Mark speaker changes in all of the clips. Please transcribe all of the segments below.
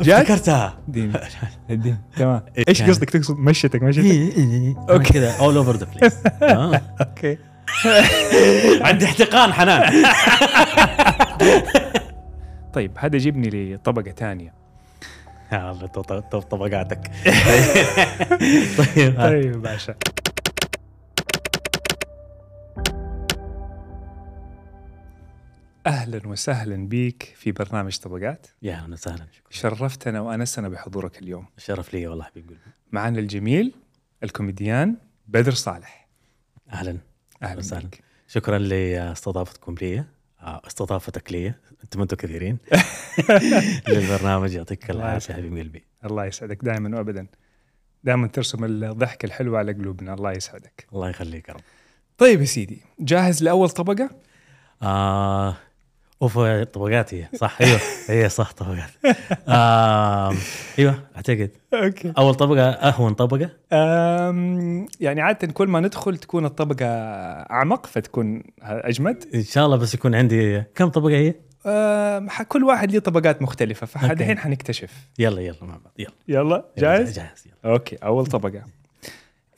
Speaker 1: جد؟
Speaker 2: افتكرتها.
Speaker 1: اديني اديني تمام.
Speaker 2: إيه، إيش
Speaker 1: قصدك؟ تقصد مشيتك مشيتك؟
Speaker 2: أوكي.
Speaker 1: أوكي.
Speaker 2: كذا اول اوفر ذا بليس
Speaker 1: أوكي.
Speaker 2: عندي احتقان حنان.
Speaker 1: طيب هذا يجيبني لطبقة ثانية.
Speaker 2: يا الله طبقاتك. طيب ها.
Speaker 1: طيب باشا. أهلا وسهلا بيك في برنامج طبقات.
Speaker 2: يا أهلا وسهلا
Speaker 1: شرفتنا وأنسنا بحضورك اليوم.
Speaker 2: شرف لي والله حبيب قلبي.
Speaker 1: معنا الجميل الكوميديان بدر صالح.
Speaker 2: أهلا
Speaker 1: أهلا
Speaker 2: وسهلا.
Speaker 1: بك
Speaker 2: شكرا لاستضافتكم لي آه، استضافتك لي. أنتم أنتم كثيرين. للبرنامج يعطيك
Speaker 1: العافية.
Speaker 2: حبيب قلبي.
Speaker 1: الله يسعدك دائما وابدا. دائما ترسم الضحكه الحلوه على قلوبنا. الله يسعدك.
Speaker 2: الله يخليك يا رب.
Speaker 1: طيب يا سيدي جاهز لأول طبقة؟
Speaker 2: آه أوف طبقات هي صح أيوه. هي صح طبقات. أيوه أعتقد.
Speaker 1: okay.
Speaker 2: أول طبقة أهون طبقة؟
Speaker 1: أم يعني عادة كل ما ندخل تكون الطبقة أعمق فتكون أجمد.
Speaker 2: إن شاء الله بس يكون عندي كم طبقة هي؟
Speaker 1: أم، كل واحد له طبقات
Speaker 2: مختلفة.
Speaker 1: فالحين حنكتشف.
Speaker 2: يلا يلا مع بعض يلا.
Speaker 1: يلا
Speaker 2: يلا،
Speaker 1: جاهز؟
Speaker 2: جاهز يلا.
Speaker 1: okay أول طبقة.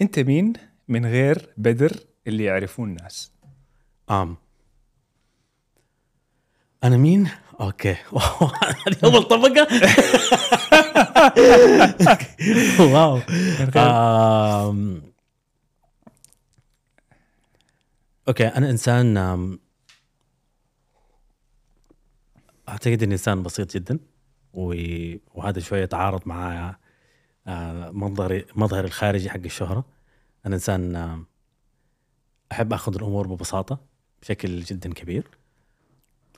Speaker 1: أنت مين من غير بدر اللي يعرفون الناس؟
Speaker 2: آم. أنا مين؟ okay هذه
Speaker 1: أول
Speaker 2: طبقة wow. okay أنا إنسان أعتقد إني إنسان بسيط جدا وهذا شوية يتعارض مع آه، مظهري مظهري الخارجي حق الشهرة أنا إنسان أحب آخذ الأمور ببساطة بشكل جدا كبير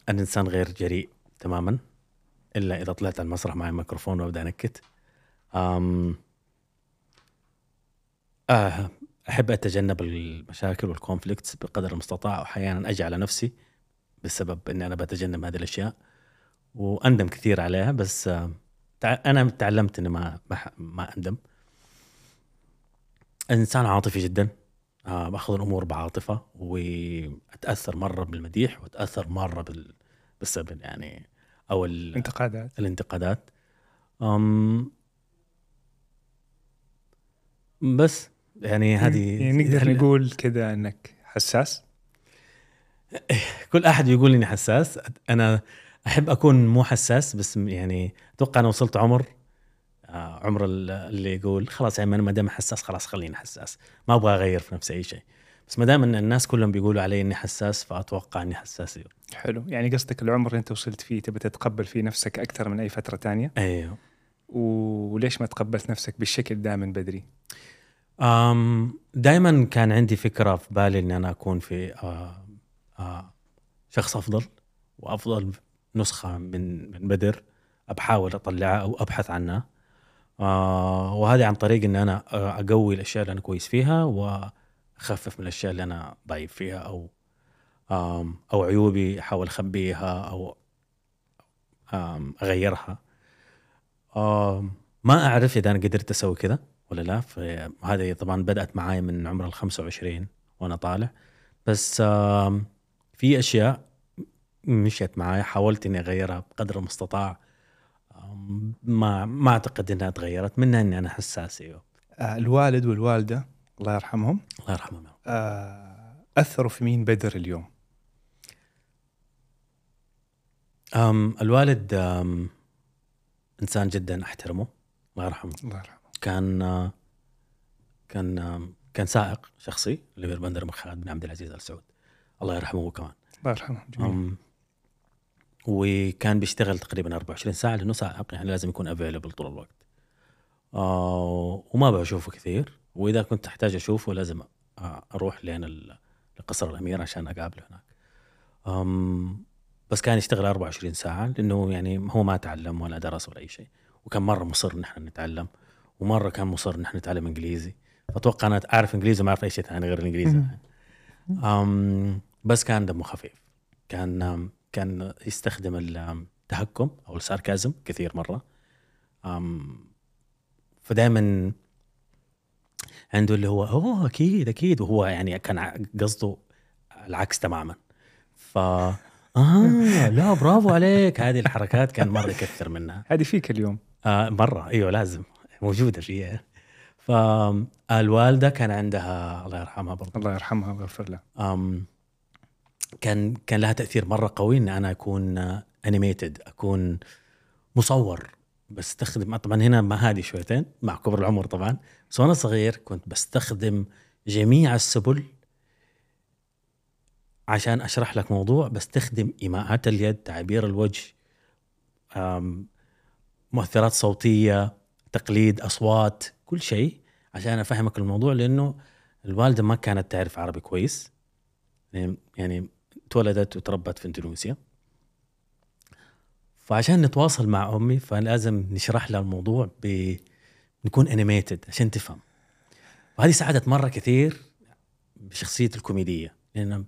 Speaker 2: أنا إنسان غير جريء تماما إلا إذا طلعت على المسرح معي ميكروفون وأبدأ أنكت. أم آه أحب أتجنب المشاكل وال conflicts بقدر المستطاع واحيانا أجي على نفسي بسبب إني أنا بتجنب هذه الأشياء وأندم كثير عليها بس آه أنا تعلمت إني ما ما, أندم. إنسان عاطفي جدا. بأخذ الأمور بعاطفة وأتأثر مرة بالمديح وأتأثر مرة بال بالسبب يعني أو ال...
Speaker 1: انتقادات
Speaker 2: الانتقادات. أم بس يعني هذه
Speaker 1: يعني نقدر
Speaker 2: هل-
Speaker 1: نقول كذا إنك حساس؟
Speaker 2: كل أحد يقول إني حساس. أنا أحب أكون مو حساس بس يعني أتوقع أنا وصلت عمر آه، عمر ال- اللي يقول خلاص يعني أنا ما دام حساس خلاص خليني حساس. ما أبغى أغير في نفسي أي شيء. بس ما دام إن الناس كلهم بيقولوا علي إني حساس فأتوقع إني حساس
Speaker 1: حلو. يعني قصدك العمر اللي أنت وصلت فيه تبي تتقبل فيه نفسك أكثر من أي فترة تانية؟
Speaker 2: أيوه.
Speaker 1: وليش ما تقبلت نفسك بالشكل ده من بدري؟
Speaker 2: أم دائما كان عندي فكرة في بالي إني أنا أكون في آه آه شخص أفضل وأفضل نسخة من من بدر بحاول اطلعها أو أبحث عنها آه وهذه عن طريق ان أنا آه، أقوي الأشياء اللي أنا كويس فيها وأخفف من الأشياء اللي أنا ضعيف فيها أو أو عيوبي أحاول أخبيها أو أغيرها. ما أعرف إذا أنا قدرت أسوي كذا ولا لا. فهذه طبعا بدأت معاي من عمر ال 25 وأنا طالع. بس في أشياء مشيت معاي حاولت إني أغيرها بقدر المستطاع. ما ما أعتقد إنها تغيرت منها اني أنا حساس إيوه.
Speaker 1: آه الوالد والوالدة الله يرحمهم.
Speaker 2: الله يرحمهم.
Speaker 1: آه أثروا في مين بدر اليوم؟
Speaker 2: أم الوالد أم إنسان جدا أحترمه الله يرحمه.
Speaker 1: الله يرحمه.
Speaker 2: كان آه، كان كان سائق شخصي اللي بندر بن خالد بن عبد العزيز آل سعود. الله يرحمه هو كمان.
Speaker 1: الله يرحمه جميل.
Speaker 2: وكان بيشتغل تقريبا 24 ساعة لأنه سائق يعني لازم يكون افيلبل طول الوقت. آه وما بشوفه كثير وإذا كنت أحتاج أشوفه لازم أروح لين لقصر الأمير عشان أقابله هناك. أم بس كان يشتغل 24 ساعة لأنه يعني هو ما تعلم ولا درس ولا أي شيء. وكان مرة مصر ان إحنا نتعلم ومرة كان مصر ان إحنا نتعلم إنجليزي. فأتوقع أنا أعرف إنجليزي وما أعرف أي شيء ثاني غير الإنجليزي. أم بس كان دمه خفيف. كان كان يستخدم التهكم أو الساركازم كثير مرة. فدائما عنده اللي هو أوه أكيد أكيد. وهو يعني كان قصده العكس تماما. ف آه لا برافو عليك. هذه الحركات كان مرة يكثر منها.
Speaker 1: هذه فيك اليوم.
Speaker 2: آه مرة. إيوه لازم. موجودة فيها. فالوالده كان عندها الله يرحمها برضه
Speaker 1: الله يرحمها ويغفر لها.
Speaker 2: كان كان لها تأثير مرة قوي إن أنا أكون animated أكون مصور. بستخدم طبعا هنا ما هذه شويتين مع كبر العمر طبعا. بس وأنا صغير كنت بستخدم جميع السبل عشان أشرح لك موضوع. بستخدم إيماءات اليد تعبير الوجه مؤثرات صوتية تقليد أصوات كل شيء عشان أفهمك الموضوع. لأنه الوالدة ما كانت تعرف عربي كويس. يعني- يعني تولدت وتربت في اندونيسيا. فعشان نتواصل مع أمي فلازم نشرح لها الموضوع ب نكون انيميتد عشان تفهم. وهذه ساعدت مرة كثير بشخصيتي الكوميدية. لأن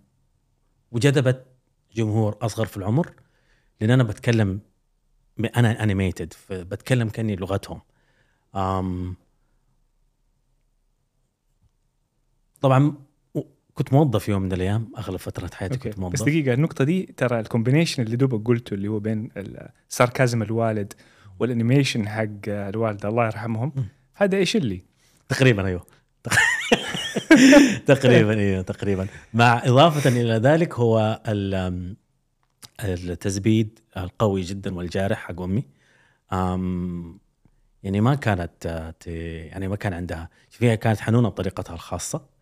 Speaker 2: وجذبت جمهور أصغر في العمر لأن أنا بتكلم أنا animated بتكلم كأني لغتهم. طبعا كنت موظف يوم من الأيام أغلب فتره حياتي
Speaker 1: okay.
Speaker 2: كنت موظف.
Speaker 1: بس دقيقة النقطة دي ترى ال combination اللي دوبك قلته اللي هو بين sarcasm الوالد وال animation حق الوالده الله يرحمهم. هذا إيش اللي؟
Speaker 2: تقريبا أيوه. تقريبا أيوه تقريبا. مع إضافة إلى ذلك هو ال- التزبيد القوي جدا والجارح حق أمي. أم، يعني ما كانت آه، يعني ما كان عندها فيها كانت حنونة بطريقتها الخاصة.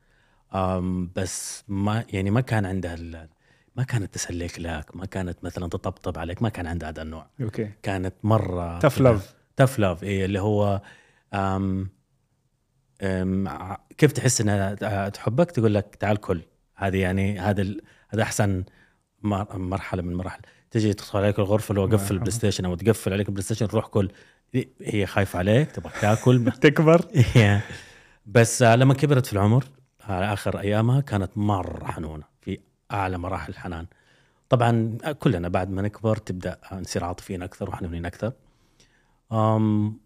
Speaker 2: بس ما يعني ما كان عندها ما كانت تسلك لك ما كانت مثلا تطبطب عليك ما كان عندها هذا النوع.
Speaker 1: أوكي.
Speaker 2: كانت مرة
Speaker 1: تف لاف
Speaker 2: تف لاف إيه اللي هو أم أم كيف تحس إنها تحبك؟ تقول لك تعال كل. هذه يعني هذا هذا أحسن مر- مرحلة من المراحل تجي تدخل عليك الغرفة لو
Speaker 1: الله
Speaker 2: قفل
Speaker 1: يرحمها.
Speaker 2: ال PlayStation أو تقفل عليك ال PlayStation روح كل. هي خايفة عليك تبغى تاكل.
Speaker 1: تكبر.
Speaker 2: بس آه، لما كبرت في العمر على آخر أيامها كانت مرة حنونة في أعلى مراحل الحنان. طبعا كلنا بعد ما نكبر تبدأ نصير عاطفيين أكثر وحنونين أكثر. أم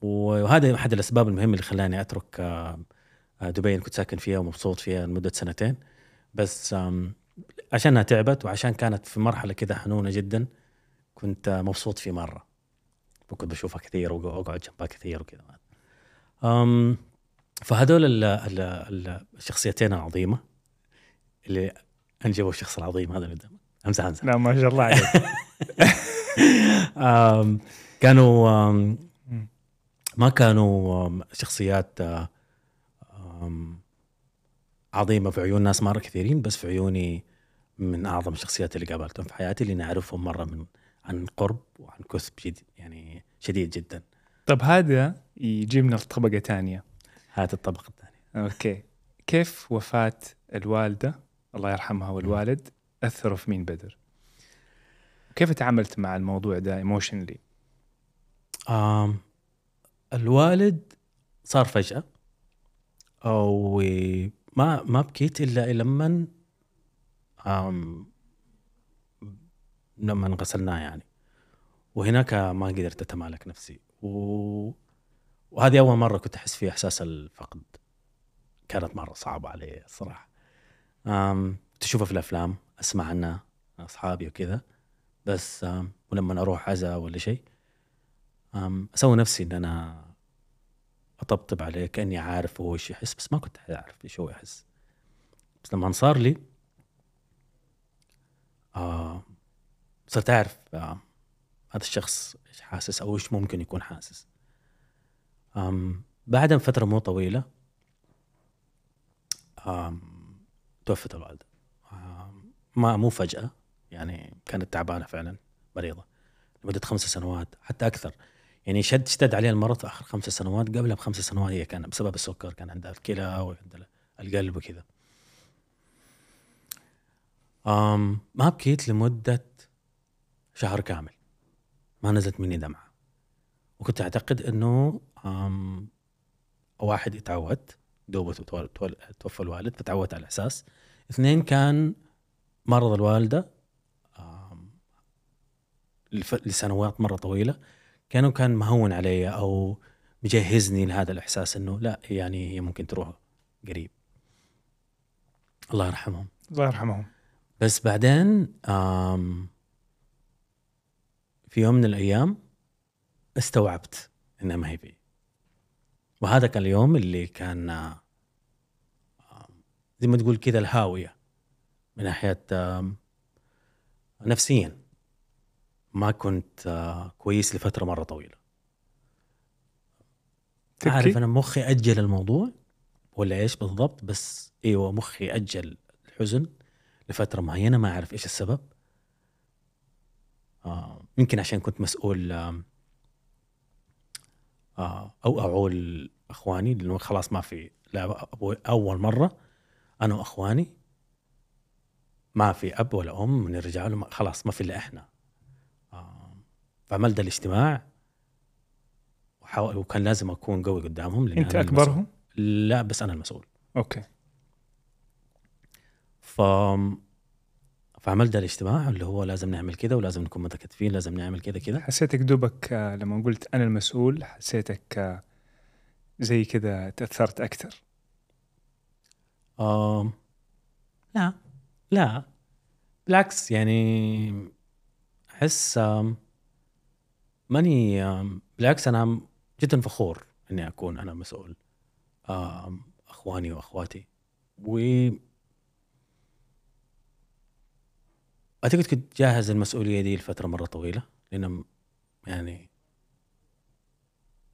Speaker 2: وهذا أحد الأسباب المهمة اللي خلاني أترك آه، دبي اللي كنت ساكن فيها ومبسوط فيها لمدة سنتين. بس عشانها تعبت وعشان كانت في مرحلة كذا حنونة جدا كنت مبسوط في مرة. وكنت بشوفها كثير وأقعد جنبها كثير وكذا. فهذول ال ال ال الشخصيتين العظيمة اللي أنجبوا الشخص العظيم هذا اللي قدامك أمزح أمزح.
Speaker 1: لا ما شاء الله عليك.
Speaker 2: كانوا. ما كانوا شخصيات عظيمة في عيون ناس مرة كثيرين بس في عيوني من أعظم الشخصيات اللي قابلتهم في حياتي اللي نعرفهم مرة من عن قرب وعن كثب جد يعني شديد جدا.
Speaker 1: طب هذا يجيبنا لطبقه ثانية.
Speaker 2: هذه الطبقة الثانية.
Speaker 1: أوكي. كيف وفاة الوالدة؟ الله يرحمها والوالد اثروا في مين بدر؟ كيف تعاملت مع الموضوع ده ايموشنلي؟
Speaker 2: آم الوالد صار فجأة. أو ما ما بكيت إلا لما آم لما غسلناه يعني. وهناك ما قدرت أتمالك نفسي. و... وهذه أول مرة كنت أحس فيها إحساس الفقد. كانت مرة صعبة علي الصراحة آم تشوفها في الأفلام أسمع عنها أصحابي وكذا. بس ولما أروح عزاء ولا شيء أسوي نفسي إن أنا أطبطب عليه كأني عارف هو إيش يحس بس ما كنت أعرف إيش هو يحس. بس لما صار لي صرت أعرف هذا الشخص إيش حاسس أو إيش ممكن يكون حاسس. أم بعد فترة مو طويلة أم توفت الوالدة. أم، ما مو فجأة يعني كانت تعبانة فعلا مريضة لمدة خمس سنوات حتى أكثر. يعني شد اشتد عليها المرض في آخر خمس سنوات قبلها بخمس سنوات هي كان بسبب السكر كان عندها الكلى وعندها القلب وكذا. ما بكيت لمدة شهر كامل. ما نزلت مني دمعة. وكنت أعتقد أنه أم واحد اتعود دوبته تول- تول- توفى الوالد فتعودت على الإحساس اثنين كان مرض لف- لسنوات مرة طويلة. كانوا كان مهون علي أو مجهزني لهذا الإحساس إنه لا يعني هي ممكن تروح قريب. الله يرحمهم.
Speaker 1: الله يرحمهم.
Speaker 2: بس بعدين في يوم من الأيام استوعبت إنها ما هي فيه. وهذا كان اليوم اللي كان آه، زي ما تقول كذا الهاوية من ناحية آم، نفسيا. ما كنت آه، كويس لفترة مرة طويلة.
Speaker 1: تبكي؟
Speaker 2: عارف أنا مخي أجل الموضوع ولا إيش بالضبط بس إيوه مخي أجل الحزن لفترة معينة ما أعرف إيش السبب. آه يمكن عشان كنت مسؤول آه أو اعول أخواني لأنه خلاص ما في لا أبوي أول مرة أنا وأخواني ما في أب ولا أم من الرجال خلاص ما في إلا إحنا. آه فعملت الاجتماع وحاول وكان لازم أكون قوي قدامهم لأن أنت.
Speaker 1: أكبرهم؟
Speaker 2: لا بس أنا المسؤول.
Speaker 1: أوكي.
Speaker 2: ف فعملت ده الاجتماع اللي هو لازم نعمل كده ولازم نكون متكاتفين لازم نعمل كده كده.
Speaker 1: حسيتك دوبك آه، لما قلت أنا المسؤول حسيتك آه، زي كذا تأثرت أكثر؟
Speaker 2: آم لا لا. بالعكس يعني أحس ماني بالعكس أنا جدا فخور إني أكون أنا مسؤول أخواني وأخواتي. و أعتقد كنت جاهز المسؤوليه دي لفترة مرة طويلة لأن يعني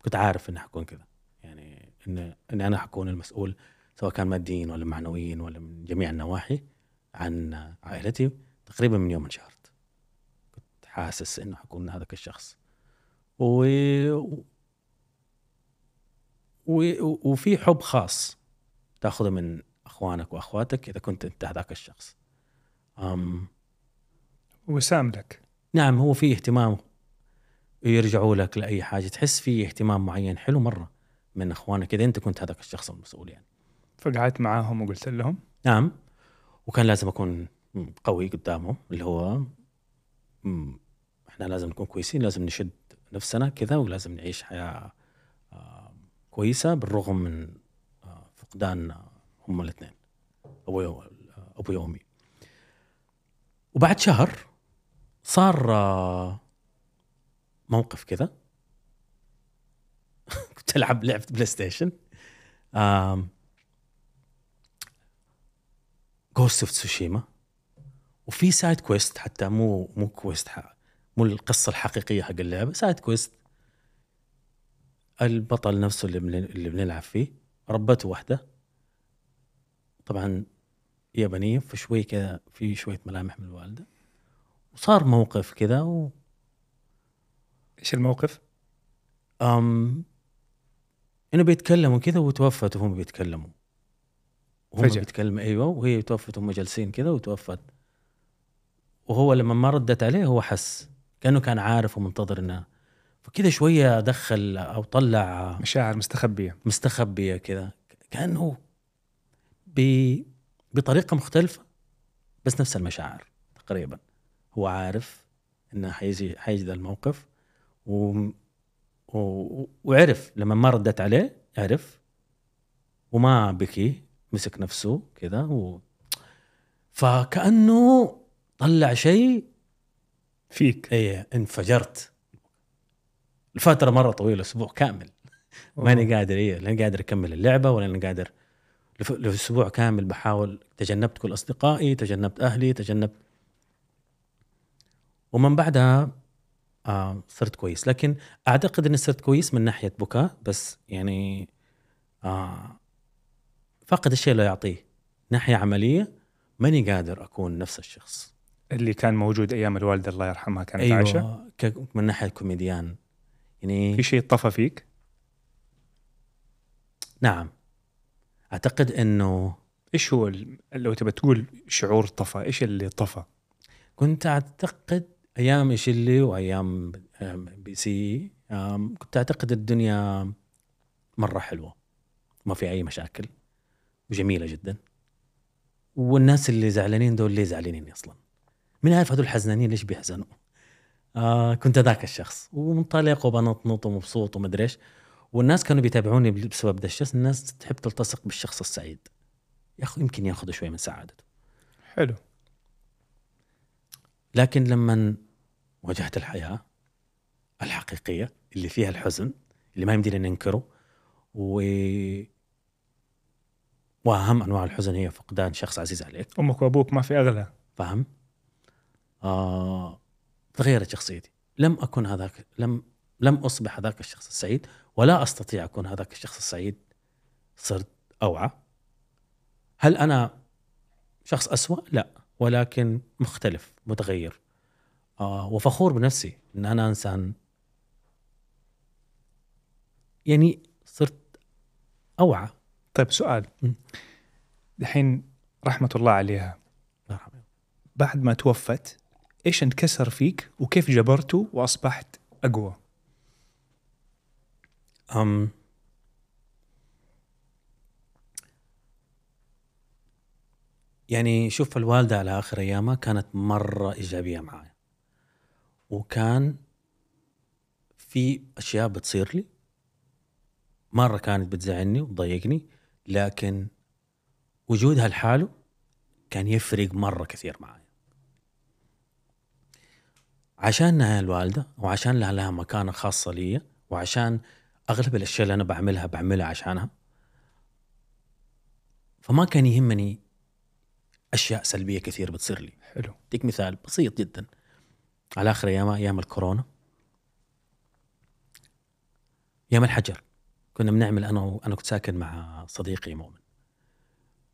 Speaker 2: كنت عارف إني حكون كذا يعني ان ان أنا حكون المسؤول سواء كان ماديا ولا معنويا ولا من جميع النواحي عن عائلتي تقريبا من يوم انشهرت. كنت حاسس إنه حكون هذاك الشخص. و... و... وفي حب خاص تأخذه من أخوانك وأخواتك إذا كنت أنت هذاك الشخص. أم...
Speaker 1: وسام لك.
Speaker 2: نعم هو في اهتمام يرجعوا لك لأي حاجة. تحس في اهتمام معين. حلو مرة من إخوانك إذا أنت كنت هذاك الشخص المسؤول يعني.
Speaker 1: فقعدت معاهم وقلت لهم؟
Speaker 2: نعم. وكان لازم أكون قوي قدامهم اللي هو إحنا لازم نكون كويسين لازم نشد نفسنا كذا ولازم نعيش حياة آه، كويسة بالرغم من آه، فقدان آه، هم الاثنين أبوي و- أبوي وامي وبعد شهر صار آه، موقف كذا. كنت ألعب لعبة PlayStation. Ghost of Tsushima وفي side quest حتى مو مو quest حق مو القصة الحقيقية حق اللعبة side quest البطل نفسه اللي اللي بنلعب فيه ربته واحدة. طبعا يابانية فشوي كذا في شوية ملامح من الوالدة. وصار موقف كذا و
Speaker 1: إيش الموقف؟
Speaker 2: أم إنه بيتكلموا كذا وتوفت وهم بيتكلموا. وهم
Speaker 1: فجأة.
Speaker 2: بيتكلموا أيوه وهي توفت وهم جالسين كذا وتوفت. وهو لما ما ردت عليه هو حس كأنه كان عارف ومنتظر إنه. فكذا شوية دخل أو طلع
Speaker 1: مشاعر مستخبية.
Speaker 2: مستخبية كذا. كأنه ب... بطريقة مختلفة بس نفس المشاعر تقريبا. هو عارف إنه حيجي حيجي ذا الموقف و... و... وعرف لما ما ردت عليه عرف وما بكي مسك نفسه كذا و... فكأنه طلع شيء
Speaker 1: فيك.
Speaker 2: إيه انفجرت. لفتره مرة طويلة أسبوع كامل. ماني قادر إيه لاني قادر أكمل اللعبة ولا أنا قادر. لف- لأسبوع كامل بحاول تجنبت كل أصدقائي تجنبت أهلي تجنبت ومن بعدها آه صرت كويس. لكن أعتقد إني صرت كويس من ناحية بكاء بس يعني آه فقد الشيء اللي يعطيه ناحية عملية ماني قادر أكون نفس الشخص.
Speaker 1: اللي كان موجود أيام الوالدة الله يرحمها كانت أيوة.
Speaker 2: عايشة؟ من ناحية كوميديان. يعني
Speaker 1: في شيء طفى فيك؟
Speaker 2: نعم. أعتقد إنه
Speaker 1: إيش هو لو تبى تقول شعور طفى إيش اللي طفى؟
Speaker 2: كنت أعتقد أيام ايشيلي وأيام بي سي كنت أعتقد الدنيا مرة حلوة. ما في أي مشاكل. وجميله جدا. والناس اللي زعلانين دول ليه زعلانين أصلا؟ مين عارف هذول حزنانين ليش بيحزنوا؟ آه كنت ذاك الشخص. ومنطلق وبنطنط ومبسوط ومدري إيش والناس كانوا بيتابعوني بسبب ده الشخص. الناس تحب تلتصق بالشخص السعيد. ياخذ يمكن ياخذوا شوي من سعادته.
Speaker 1: حلو.
Speaker 2: لكن لما واجهت الحياة الحقيقية اللي فيها الحزن اللي ما يمدينا ننكره و وأهم أنواع الحزن هي فقدان شخص عزيز عليك.
Speaker 1: أمك وأبوك ما في أغلى.
Speaker 2: فاهم؟ آه تغيرت شخصيتي. لم أكن هذاك لم لم أصبح هذاك الشخص السعيد ولا أستطيع أكون هذاك الشخص السعيد. صرت أوعى. هل أنا شخص أسوأ؟ لا. ولكن مختلف متغير. آه وفخور بنفسي إن أنا إنسان. يعني صرت أوعى.
Speaker 1: طيب سؤال. الحين رحمة الله عليها. بعد ما توفت إيش انكسر فيك وكيف جبرته وأصبحت أقوى؟
Speaker 2: أم يعني شوف الوالدة على آخر أيامها كانت مرة إيجابية معايا وكان في أشياء بتصير لي. مرة كانت بتزعلني وتضايقني لكن وجودها لحاله كان يفرق مرة كثير معايا. عشانها الوالدة وعشان لها لها مكانة خاصة لي وعشان أغلب الأشياء اللي أنا بعملها بعملها عشانها فما كان يهمني أشياء سلبية كثير بتصير لي.
Speaker 1: حلو.
Speaker 2: أديك مثال بسيط جدا. على آخر أيام أيام الكورونا أيام الحجر كنا بنعمل أنا و... أنا كنت ساكن مع صديقي مؤمن.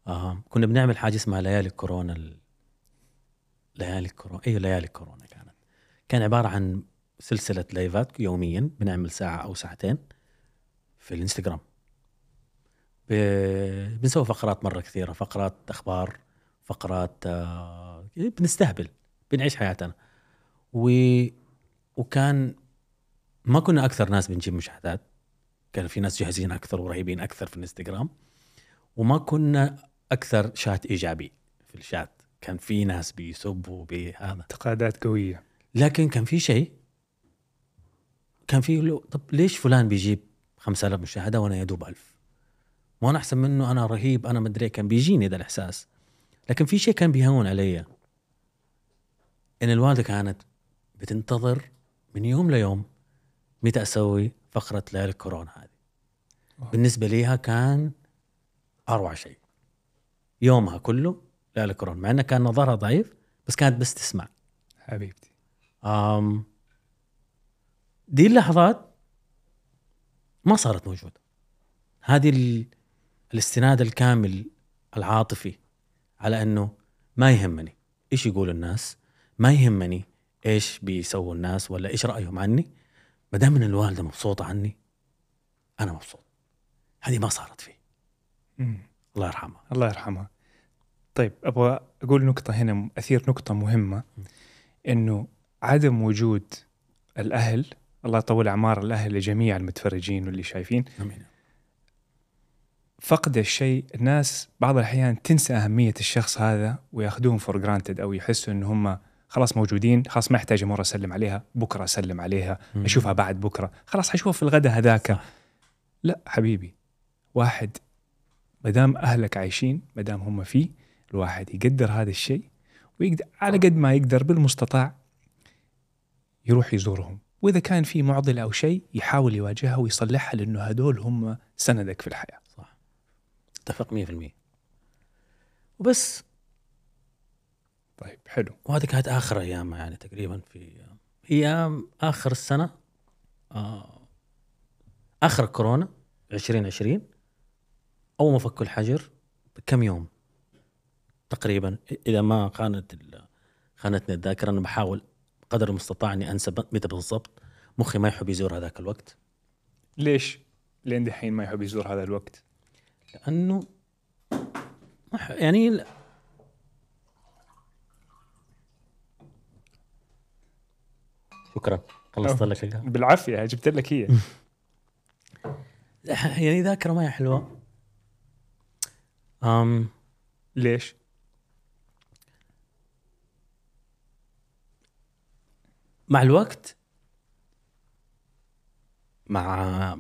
Speaker 2: آه كنا بنعمل حاجة اسمها ليالي الكورونا ال... ليالي الكورونا أيوة ليالي الكورونا كانت. كان عبارة عن سلسلة لايفات يوميا بنعمل ساعة أو ساعتين في الإنستغرام. ب... بنسوي فقرات مرة كثيرة فقرات أخبار فقرات آه، بنستهبل بنعيش حياتنا. و... وكان ما كنا أكثر ناس بنجيب مشاهدات. كان في ناس جاهزين أكثر ورهيبين أكثر في الإنستغرام. وما كنا أكثر شات إيجابي في الشات. كان في ناس بيسبوا بهذا.
Speaker 1: انتقادات قوية.
Speaker 2: لكن كان في شيء. كان في له طب ليش فلان بيجيب 5000 مشاهدة وأنا يدوب 1000 وأنا أحسن منه أنا رهيب أنا مدري كان بيجيني ذا الإحساس. لكن في شيء كان بيهون علي إن الوالدة كانت بتنتظر من يوم ليوم متى أسوي فقرة ليالي الكورونا هذه. بالنسبة ليها كان أروع شيء. يومها كله ليالي الكورونا مع إنه كان نظرها ضعيف بس كانت بس تسمع
Speaker 1: حبيبتي.
Speaker 2: أم دي اللحظات ما صارت موجودة. هذه ال... الاستناد الكامل العاطفي على أنه ما يهمني. إيش يقولوا الناس؟ ما يهمني إيش بيسووا الناس ولا إيش رأيهم عني. ما دام إن الوالدة مبسوطة عني أنا مبسوط. هذه ما صارت فيه.
Speaker 1: مم.
Speaker 2: الله يرحمها.
Speaker 1: الله يرحمها. طيب أبغى أقول نقطة هنا أثير نقطة مهمة. إنه عدم وجود الأهل الله يطول أعمار الأهل لجميع المتفرجين واللي شايفين.
Speaker 2: آمين.
Speaker 1: فقد الشيء. الناس بعض الأحيان تنسى أهمية الشخص هذا وياخذوهم for granted أو يحسوا إن هم خلاص موجودين خلاص ما يحتاج مره أسلم عليها بكرة أسلم عليها
Speaker 2: مم.
Speaker 1: أشوفها بعد بكرة خلاص حشوفها في الغداء هذاك. لا حبيبي واحد ما دام أهلك عايشين ما دام هم فيه الواحد يقدر هذا الشيء ويقدر على قد ما يقدر بالمستطاع يروح يزورهم. وإذا كان في معضلة أو شيء يحاول يواجهها ويصلحها لأنه هذول هم سندك في
Speaker 2: الحياة. اتفق 100% وبس.
Speaker 1: طيب حلو.
Speaker 2: وهذه كانت آخر أيام يعني تقريبا في أيام آخر السنة آه آخر كورونا 2020 أول ما فكوا الحجر بكم يوم؟ تقريبا إذا ما خانت خانتني الذاكرة أنا بحاول قدر المستطاع إني أنسى متى بالضبط. مخي ما يحب يزور هذاك الوقت.
Speaker 1: ليش؟ لين دحين ما يحب يزور هذا الوقت.
Speaker 2: لأنه ما ح- يعني شكرا. خلصت لك.
Speaker 1: بالعافية جبت لك هي.
Speaker 2: يعني ذاكرة ما هي حلوة. أم.
Speaker 1: ليش؟
Speaker 2: مع الوقت مع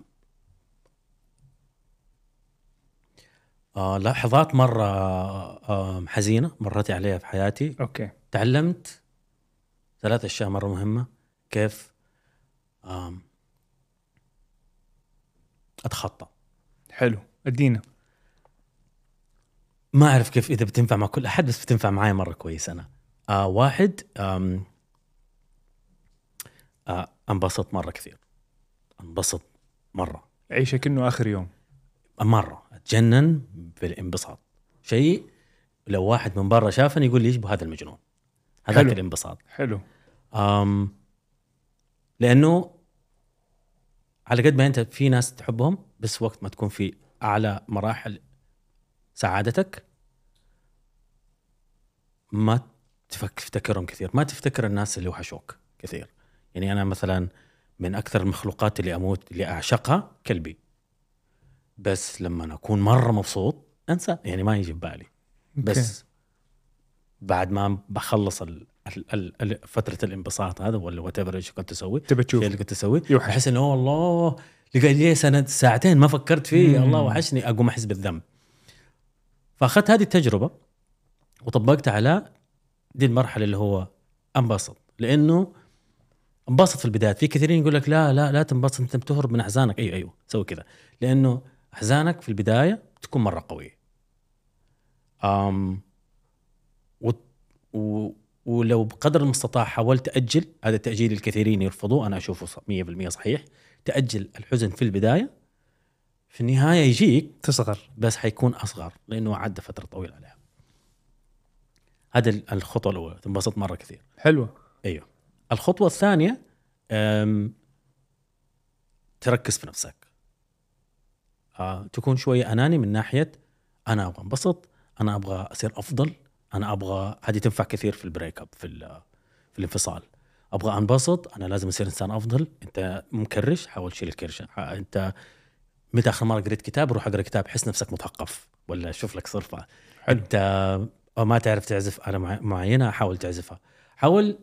Speaker 2: آه لحظات مرة آه حزينة مرت عليها في حياتي.
Speaker 1: أوكي.
Speaker 2: تعلمت ثلاث أشياء مرة مهمة. كيف؟ أتخطى.
Speaker 1: حلو. ادينا.
Speaker 2: ما أعرف كيف إذا بتنفع مع كل أحد بس بتنفع معي مرة كويس أنا. آه واحد آم آه أنبسط مرة كثير. أنبسط مرة.
Speaker 1: عيشه كأنه آخر يوم.
Speaker 2: مرة. اتجنن بالانبساط. شيء لو واحد من برا شافني يقول لي يشبه هذا المجنون؟ هذاك. الانبساط.
Speaker 1: حلو.
Speaker 2: أم لأنه على قد ما أنت في ناس تحبهم بس وقت ما تكون في أعلى مراحل سعادتك ما تفتكرهم كثير. ما تفتكر الناس اللي وحشوك كثير. يعني أنا مثلا من أكثر المخلوقات اللي أموت اللي أعشقها كلبي. بس لما اكون مرة مبسوط انسى. يعني ما يجي ببالي بس بعد ما بخلص ال ال ال ال فترة الانبساط هذا ولا whatever إيش كنت أسوي
Speaker 1: تبى تشوف.
Speaker 2: اللي كنت اسويه
Speaker 1: يوحش.
Speaker 2: أحس إنه "أوه الله لقى لي سنة ساعتين ما فكرت فيه.
Speaker 1: مم.
Speaker 2: الله وحشني أقوم أحس بالذنب. فأخذت هذه التجربة وطبقتها على دي المرحلة اللي هو انبسط. لأنه انبسط في البداية. في كثيرين يقول لك لا لا لا تنبسط أنت بتهرب من أحزانك. أيوه أيوه سوي كذا. لأنه أحزانك في البداية تكون مرة قوية. أم و و ولو بقدر المستطاع حاولت تاجل هذا التاجيل الكثيرين يرفضوه أنا أشوفه ص- 100% صحيح تأجل الحزن في البداية في النهاية يجيك
Speaker 1: تصغر.
Speaker 2: بس حيكون أصغر لأنه عدى فترة طويلة عليها. هذا ال- الخطوة الأولى تنبسط مرة كثير. حلوة. أيوه. الخطوة الثانية تركز في نفسك. تكون شوية أناني من ناحية أنا أبغى انبسط أنا أبغى أصير أفضل أنا أبغى هذه تنفع كثير في البريك أب في في الانفصال. أبغى أنبسط أنا لازم أصير إنسان أفضل. أنت مكرش حاول تشيل الكرشه أنت متى آخر مرة قريت كتاب؟ روح اقرأ كتاب حس نفسك مثقف. ولا شوف لك صرفة.
Speaker 1: حلو.
Speaker 2: أنت ما تعرف تعزف آلة مع- معينة حاول تعزفها. حاول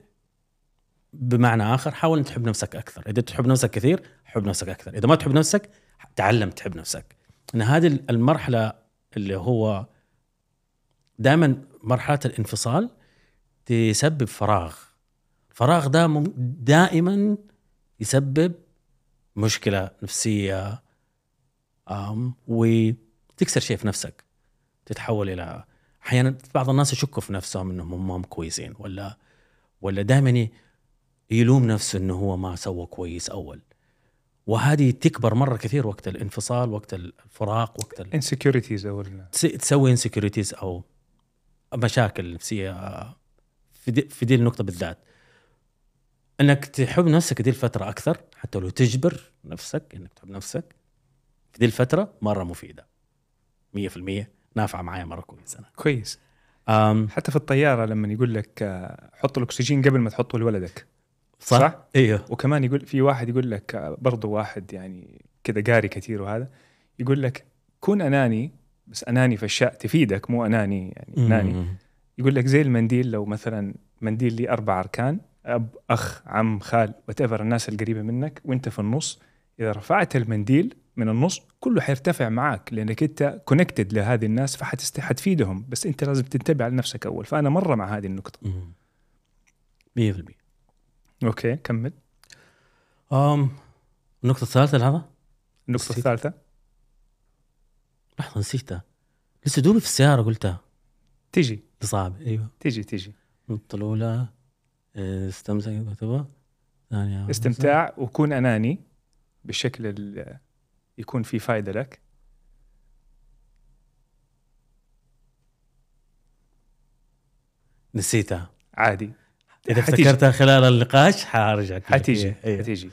Speaker 2: بمعنى آخر حاول أن تحب نفسك أكثر. إذا تحب نفسك كثير حب نفسك أكثر. إذا ما تحب نفسك تعلم تحب نفسك. أن هذه المرحلة اللي هو دائما مرحلة الانفصال تسبب فراغ. الفراغ ده دائما يسبب مشكلة نفسية أم وتكسر شيء في نفسك. تتحول إلى أحيانا بعض الناس يشكوا في نفسهم إنهم هم هم كويسين ولا ولا دائما يلوم نفسه إنه هو ما سوى كويس أول. وهذه تكبر مرة كثير وقت الانفصال وقت الفراق وقت ال...
Speaker 1: insecurities
Speaker 2: أو تسوي insecurities أو مشاكل نفسيه في دي, في دي النقطة بالذات. إنك تحب نفسك دي الفترة أكثر حتى لو تجبر نفسك إنك تحب نفسك في دي الفترة مرة مفيدة. 100% نافعة معايا مرة كويس أنا
Speaker 1: كويس.
Speaker 2: أم
Speaker 1: حتى في الطيارة لما يقول لك حط الأكسجين قبل ما تحطه لولدك.
Speaker 2: صح؟
Speaker 1: صح؟
Speaker 2: إيوه
Speaker 1: وكمان يقول في واحد يقول لك برضو واحد يعني كذا قاري كثير وهذا يقول لك كون أناني بس أناني في اشياء تفيدك مو أناني يعني
Speaker 2: أناني.
Speaker 1: يقول لك زي المنديل لو مثلا منديل لي أربع أركان أب أخ عم خال والناس القريبة منك وأنت في النص إذا رفعت المنديل من النص كله حيرتفع معك لأنك أنت connected لهذه الناس فحتست حتفيدهم بس أنت لازم تنتبه على نفسك أول فأنا مرة مع هذه النقطة
Speaker 2: مم. 100%
Speaker 1: أوكي كمل.
Speaker 2: أم النقطة الثالثة لحظة
Speaker 1: النقطة
Speaker 2: نسيت.
Speaker 1: الثالثة.
Speaker 2: لحظة نسيتها. لسه دوبي في السيارة قلتها.
Speaker 1: تيجي.
Speaker 2: صعب أيوه.
Speaker 1: تيجي تيجي.
Speaker 2: النقطة الأولى آه، استمسك ثانية
Speaker 1: استمتاع وكون أناني بالشكل اللي يكون فيه فائده لك.
Speaker 2: نسيتها.
Speaker 1: عادي.
Speaker 2: إذا
Speaker 1: حتيجي.
Speaker 2: افتكرتها خلال النقاش حارجع
Speaker 1: حتيجي
Speaker 2: إيه، إيه.
Speaker 1: حتيجي.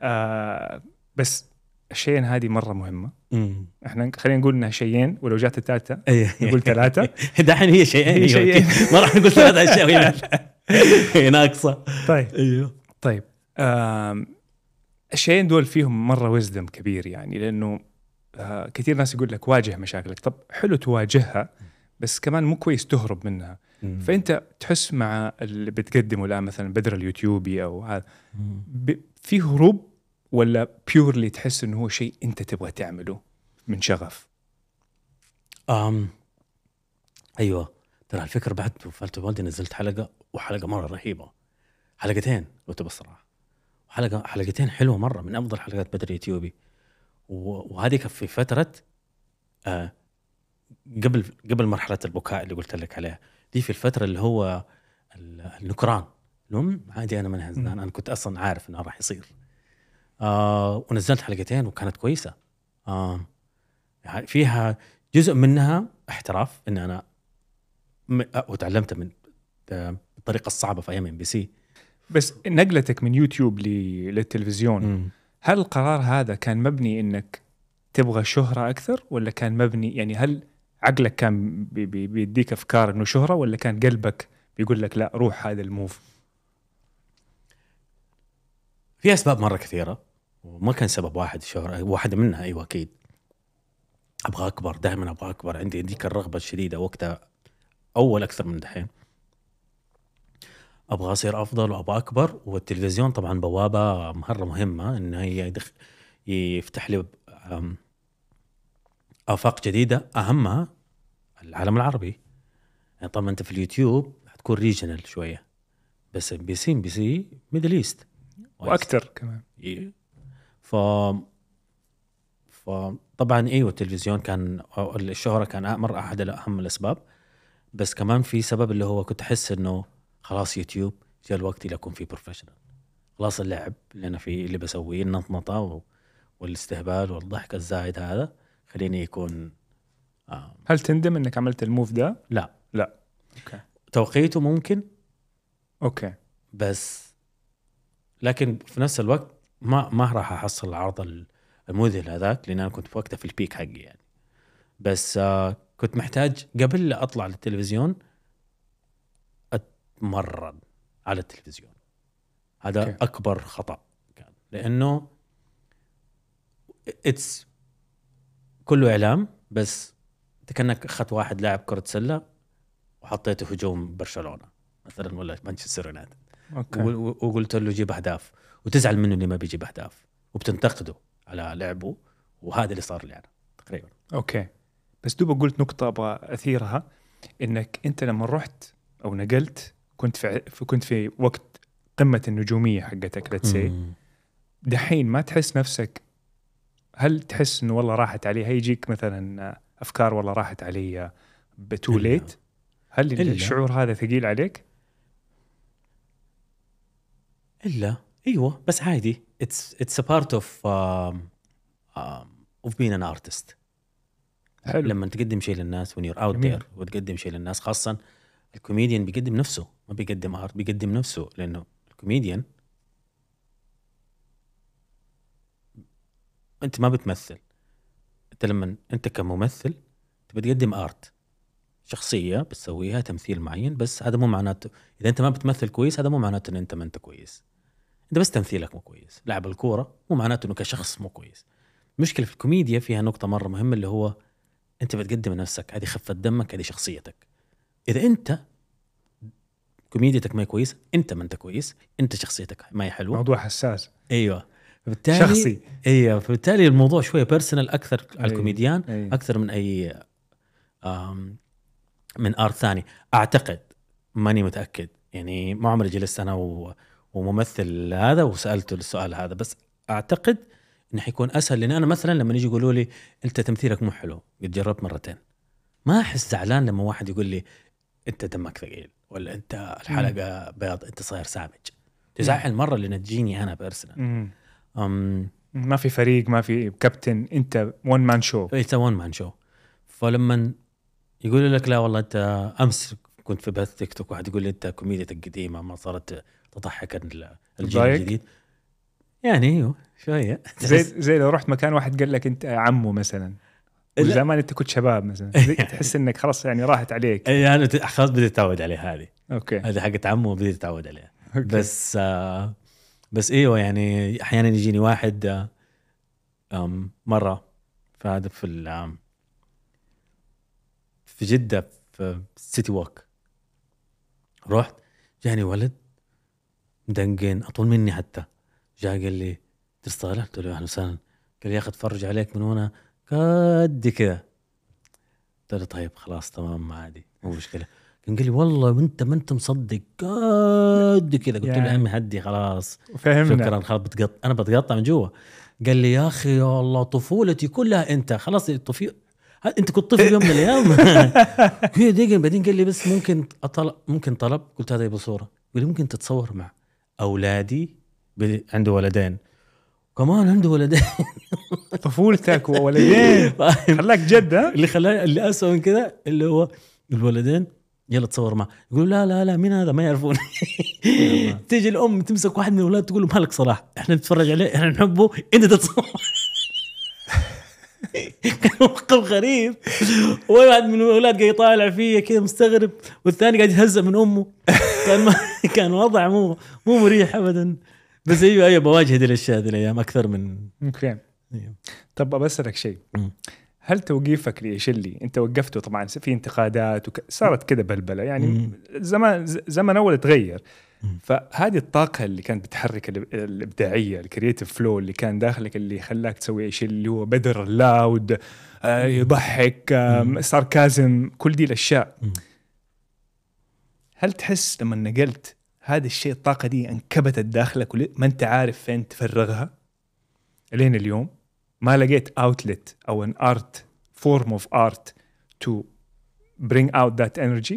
Speaker 1: آه بس الشيئين هذه مرة مهمة.
Speaker 2: مم.
Speaker 1: إحنا خلينا نقول إنها شيئين ولو جات الثالثه
Speaker 2: إيه.
Speaker 1: نقول ثلاثة.
Speaker 2: دحين هي شيئين
Speaker 1: هي شيئين.
Speaker 2: ما راح نقول ثلاث أشياء وهي هي ناقصة.
Speaker 1: طيب.
Speaker 2: أيوه
Speaker 1: طيب. الشيئين دول فيهم مرة وزدم كبير يعني لأنه آه كثير ناس يقول لك واجه مشاكلك. طب حلو تواجهها بس كمان مو كويس تهرب منها.
Speaker 2: مم.
Speaker 1: فأنت تحس مع اللي بتقدمه الآن مثلا بدر اليوتيوبي أو هذا. في هروب ولا purely تحس إنه هو شيء أنت تبغى تعمله من شغف؟
Speaker 2: أم أيوه. ترى على فكرة بعد وفاه والدي نزلت حلقة وحلقة مرة رهيبة. حلقتين قلت بصراحه حلقه حلقتين حلوة مرة من أفضل حلقات بدر يوتيوبي و- وهذه كانت في فترة آه قبل قبل مرحلة البكاء اللي قلت لك عليها. دي في الفترة اللي هو ال- النكران. لهم عادي أنا من
Speaker 1: مم.
Speaker 2: حزنان أنا كنت أصلا عارف إنه راح يصير. آه ونزلت حلقتين وكانت كويسة. آه يعني فيها جزء منها احتراف ان أنا وتعلمته من آه، الطريقة الصعبة في أيام إم بي سي.
Speaker 1: بس نقلتك من يوتيوب للتلفزيون هل القرار هذا كان مبني إنك تبغى شهرة أكثر ولا كان مبني يعني هل عقلك كان بي- بي- بيديك أفكار إنه شهرة ولا كان قلبك بيقول لك لا روح هذا الموف؟
Speaker 2: في أسباب مرة كثيرة وما كان سبب واحد الشهره واحدة منها أيوه أكيد. أبغى أكبر دائما أبغى أكبر عندي ذيك الرغبة الشديدة وقتها أول أكثر من دحين. أبغى أصير أفضل وأبغى أكبر والتلفزيون طبعا بوابة مرة مهمة إنه يدخ يفتح لي آفاق جديدة أهمها العالم العربي. يعني طبعا أنت في اليوتيوب حتكون regional شوية بس ام بي سي ام بي سي Middle East.
Speaker 1: وأكثر كمان.
Speaker 2: ف فطبعا أيوه التلفزيون كان أو الشهرة كان مرة أحد اهم الأسباب. بس كمان في سبب اللي هو كنت أحس إنه خلاص يوتيوب جاء الوقت اللي أكون فيه professional خلاص اللعب اللي أنا فيه اللي بسويه النطنطة و- والاستهبال والضحك الزايد هذا. خليني يكون آه
Speaker 1: هل تندم إنك عملت ال move ده؟
Speaker 2: لا
Speaker 1: لا. okay.
Speaker 2: توقيته ممكن
Speaker 1: okay
Speaker 2: بس لكن في نفس الوقت ما ما راح أحصل العرض ال- المذهل هذاك لأن أنا كنت في وقتها في ال peak حقي يعني بس آه كنت محتاج قبل لا أطلع للتلفزيون أتمرن على التلفزيون هذا
Speaker 1: okay.
Speaker 2: okay. أكبر خطأ كان لأنه it's كله إعلام بس أنت كأنك أخذت واحد لاعب كرة سلة وحطيته هجوم برشلونة مثلا ولا مانشستر يونايتد. okay. وقلت له جيب أهداف وتزعل منه اللي ما بيجيب أهداف وبتنتقده على لعبه وهذا اللي صار لي أنا تقريبا.
Speaker 1: أوكي. بس دوبك قلت نقطة أبغى أثيرها إنك أنت لما رحت أو نقلت كنت في كنت في وقت قمة النجومية حقتك ليتس. دحين ما تحس نفسك هل تحس إنه والله راحت علي هيجيك مثلا أفكار والله راحت علي بتو
Speaker 2: إلا.
Speaker 1: ليت هل
Speaker 2: إلا.
Speaker 1: الشعور هذا ثقيل عليك؟
Speaker 2: إلا إيوه بس عادي اتس اتس بارت اوف اوف بين ان ارتست
Speaker 1: حلو
Speaker 2: لما تقدم شيء للناس when you're out
Speaker 1: جميل.
Speaker 2: there وتقدم شيء للناس خاصه الكوميديان بيقدم نفسه ما بيقدم art بيقدم نفسه لأنه الكوميديان أنت ما بتمثل. أنت لما أنت كممثل تبي تقدم art شخصية بتسويها تمثيل معين بس هذا مو معناته. إذا أنت ما بتمثل كويس هذا مو معناته إن أنت ما أنت كويس. أنت بس تمثيلك مو كويس. لعب الكورة مو معناته إنه كشخص مو كويس. المشكلة في الكوميديا فيها نقطة مرة مهمة اللي هو أنت بتقدم نفسك هذه خفة دمك هذه شخصيتك. إذا أنت كوميديتك ما هي كويس أنت ما أنت كويس أنت شخصيتك ما هي حلوة.
Speaker 1: موضوع حساس.
Speaker 2: أيوه. فبالتالي
Speaker 1: شخصي.
Speaker 2: أيوه فبالتالي الموضوع شوية personal أكثر على
Speaker 1: أي.
Speaker 2: الكوميديان
Speaker 1: أي.
Speaker 2: أكثر من أي آم، من art ثاني. أعتقد ماني متأكد. يعني ما عمري جلست أنا و- وممثل هذا وسألته السؤال هذا. بس أعتقد إنه حيكون أسهل. لأن أنا مثلا لما يجي يقولوا لي أنت تمثيلك مو حلو قد جربت مرتين. ما أحس زعلان لما واحد يقول لي أنت دمك ثقيل ولا أنت الحلقة بيض أنت صاير سامج. تزعل مرة لأن تجيني أنا
Speaker 1: personal.
Speaker 2: أم
Speaker 1: ما في فريق ما في كابتن انت one man show
Speaker 2: it's one man show فلما يقول لك لا والله انت أمس كنت في بث تيك توك واحد يقول لي انت كوميديتك قديمه ما صارت تضحك ال- الجيل؟ الجديد. يعني أيوه شوية.
Speaker 1: زي زي لو رحت مكان واحد قال لك انت عمو مثلا.
Speaker 2: لا.
Speaker 1: زمان انت كنت شباب مثلا. تحس إنك خلاص يعني راحت عليك.
Speaker 2: إي أنا ت- خلاص بديت أتعود عليها هذه.
Speaker 1: okay.
Speaker 2: هذه حقت عمو بديت أتعود عليها.
Speaker 1: okay.
Speaker 2: بس آه بس إيوه يعني أحيانا يجيني واحد آم، مرة فهذا في ال- في جدة في سيتي ووك رحت جاني ولد مدنقن أطول مني حتى. جاء قال لي طالع قلت له أهلا وسهلا. قال لي يا أخي اتفرج عليك من هنا قد كذا قلت له طيب خلاص تمام ما عادي مو مشكلة. كان قال لي والله انت ما انت مصدق. قد كذا. قلت له يا. عمي هدي خلاص.
Speaker 1: فهمنا.
Speaker 2: شكرا. خلاص بتقط أنا بتقطع من جوا. قال لي يا أخي يا الله طفولتي كلها أنت. خلاص طفي أنت كنت طفل يوم من الأيام؟ هي دقيقة بعدين قال لي بس ممكن أطلب ممكن طلب. قلت هذا يبغى صورة. قال لي ممكن تتصور مع أولادي ب- عنده ولدين. كمان عنده ولدين.
Speaker 1: طفولتك وولدين. خلاك جد ها؟
Speaker 2: اللي خلاني اللي اسوء من كذا اللي هو الولدين يلا تصور معه. يقولوا لا لا لا مين هذا؟ ما يعرفون. تيجي الأم تمسك واحد من الأولاد تقول له مالك صلاح؟ إحنا نتفرج عليه إحنا نحبه إنت تتصور. كان موقف غريب. واحد من الأولاد قاعد يطالع فيه كذا مستغرب. والثاني قاعد يتهزأ من أمه. كان ما كان وضع مو مو مريح ابدا. بس أيوه أيوه بواجه هذه الأشياء هذه الأيام أكثر من
Speaker 1: أوكي
Speaker 2: أيوة.
Speaker 1: طب بسألك شيء. هل توقيفك لإيشيلي أنت وقفته طبعا في انتقادات وك... صارت كده بلبلة يعني. زمان زمن أول تغير. فهذه الطاقة اللي كانت بتحرك ال- الإبداعية ال creative flow اللي كان داخلك اللي خلاك تسوي إيش اللي هو بدر loud آه يضحك آه. sarcasm كل دي
Speaker 2: الأشياء.
Speaker 1: هل تحس لما نقلت هذا الشيء الطاقة دي انكبتت داخلك وما أنت عارف فين تفرغها لين اليوم ما لقيت outlet أو an art form of art to bring out that energy?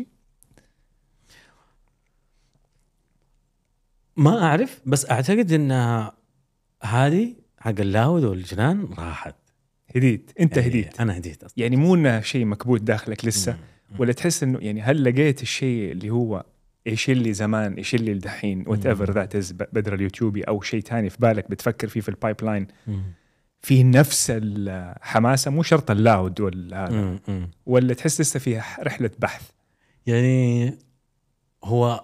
Speaker 2: ما أعرف بس أعتقد إن هذه حق ال loud والجنان راحت.
Speaker 1: هديت. أنت
Speaker 2: إيه،
Speaker 1: هديت.
Speaker 2: أنا هديت أصلا.
Speaker 1: يعني مو انه شيء مكبوت داخلك لسه. ولا تحس إنه يعني هل لقيت الشيء اللي هو إيش اللي زمان إيش اللي الدحين whatever that is بدر اليوتيوبي أو شيء تاني في بالك بتفكر فيه في ال
Speaker 2: pipeline
Speaker 1: في نفس الحماسة مو شرط ال
Speaker 2: loud ولا.
Speaker 1: ولا تحس لسه فيها رحلة بحث؟
Speaker 2: يعني هو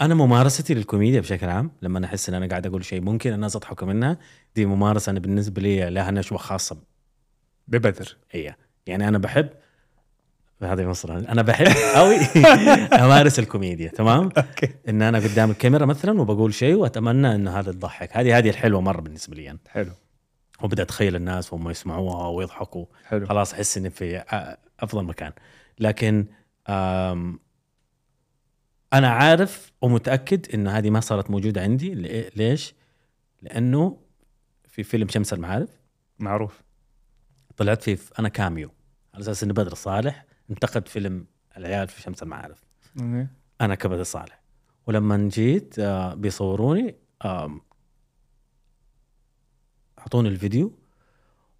Speaker 2: أنا ممارستي للكوميديا بشكل عام لما أنا أحس إن أنا قاعد أقول شيء ممكن الناس يضحكوا منها دي ممارسة أنا بالنسبة لي لها نشوة خاصة.
Speaker 1: ببدر
Speaker 2: هي يعني أنا بحب هذه مصر أنا بحب قوي أمارس الكوميديا تمام؟
Speaker 1: okay.
Speaker 2: إن أنا قدام الكاميرا مثلا وبقول شيء وأتمنى انه هذا تضحك هذه هذه الحلوة مرة بالنسبة لي أنا.
Speaker 1: حلو.
Speaker 2: وبدأ اتخيل الناس وهم يسمعوها ويضحكوا.
Speaker 1: حلو.
Speaker 2: خلاص أحس إني في أفضل مكان. لكن أنا عارف ومتأكد إن هذه ما صارت موجودة عندي. ليش؟ لأنه في فيلم شمس المعارف.
Speaker 1: معروف.
Speaker 2: طلعت فيه أنا كاميو. على أساس إن بدر صالح انتقد فيلم العيال في شمس المعارف.
Speaker 1: أوكي.
Speaker 2: أنا كبدر صالح. ولما جيت آه، بيصوروني اعطوني الفيديو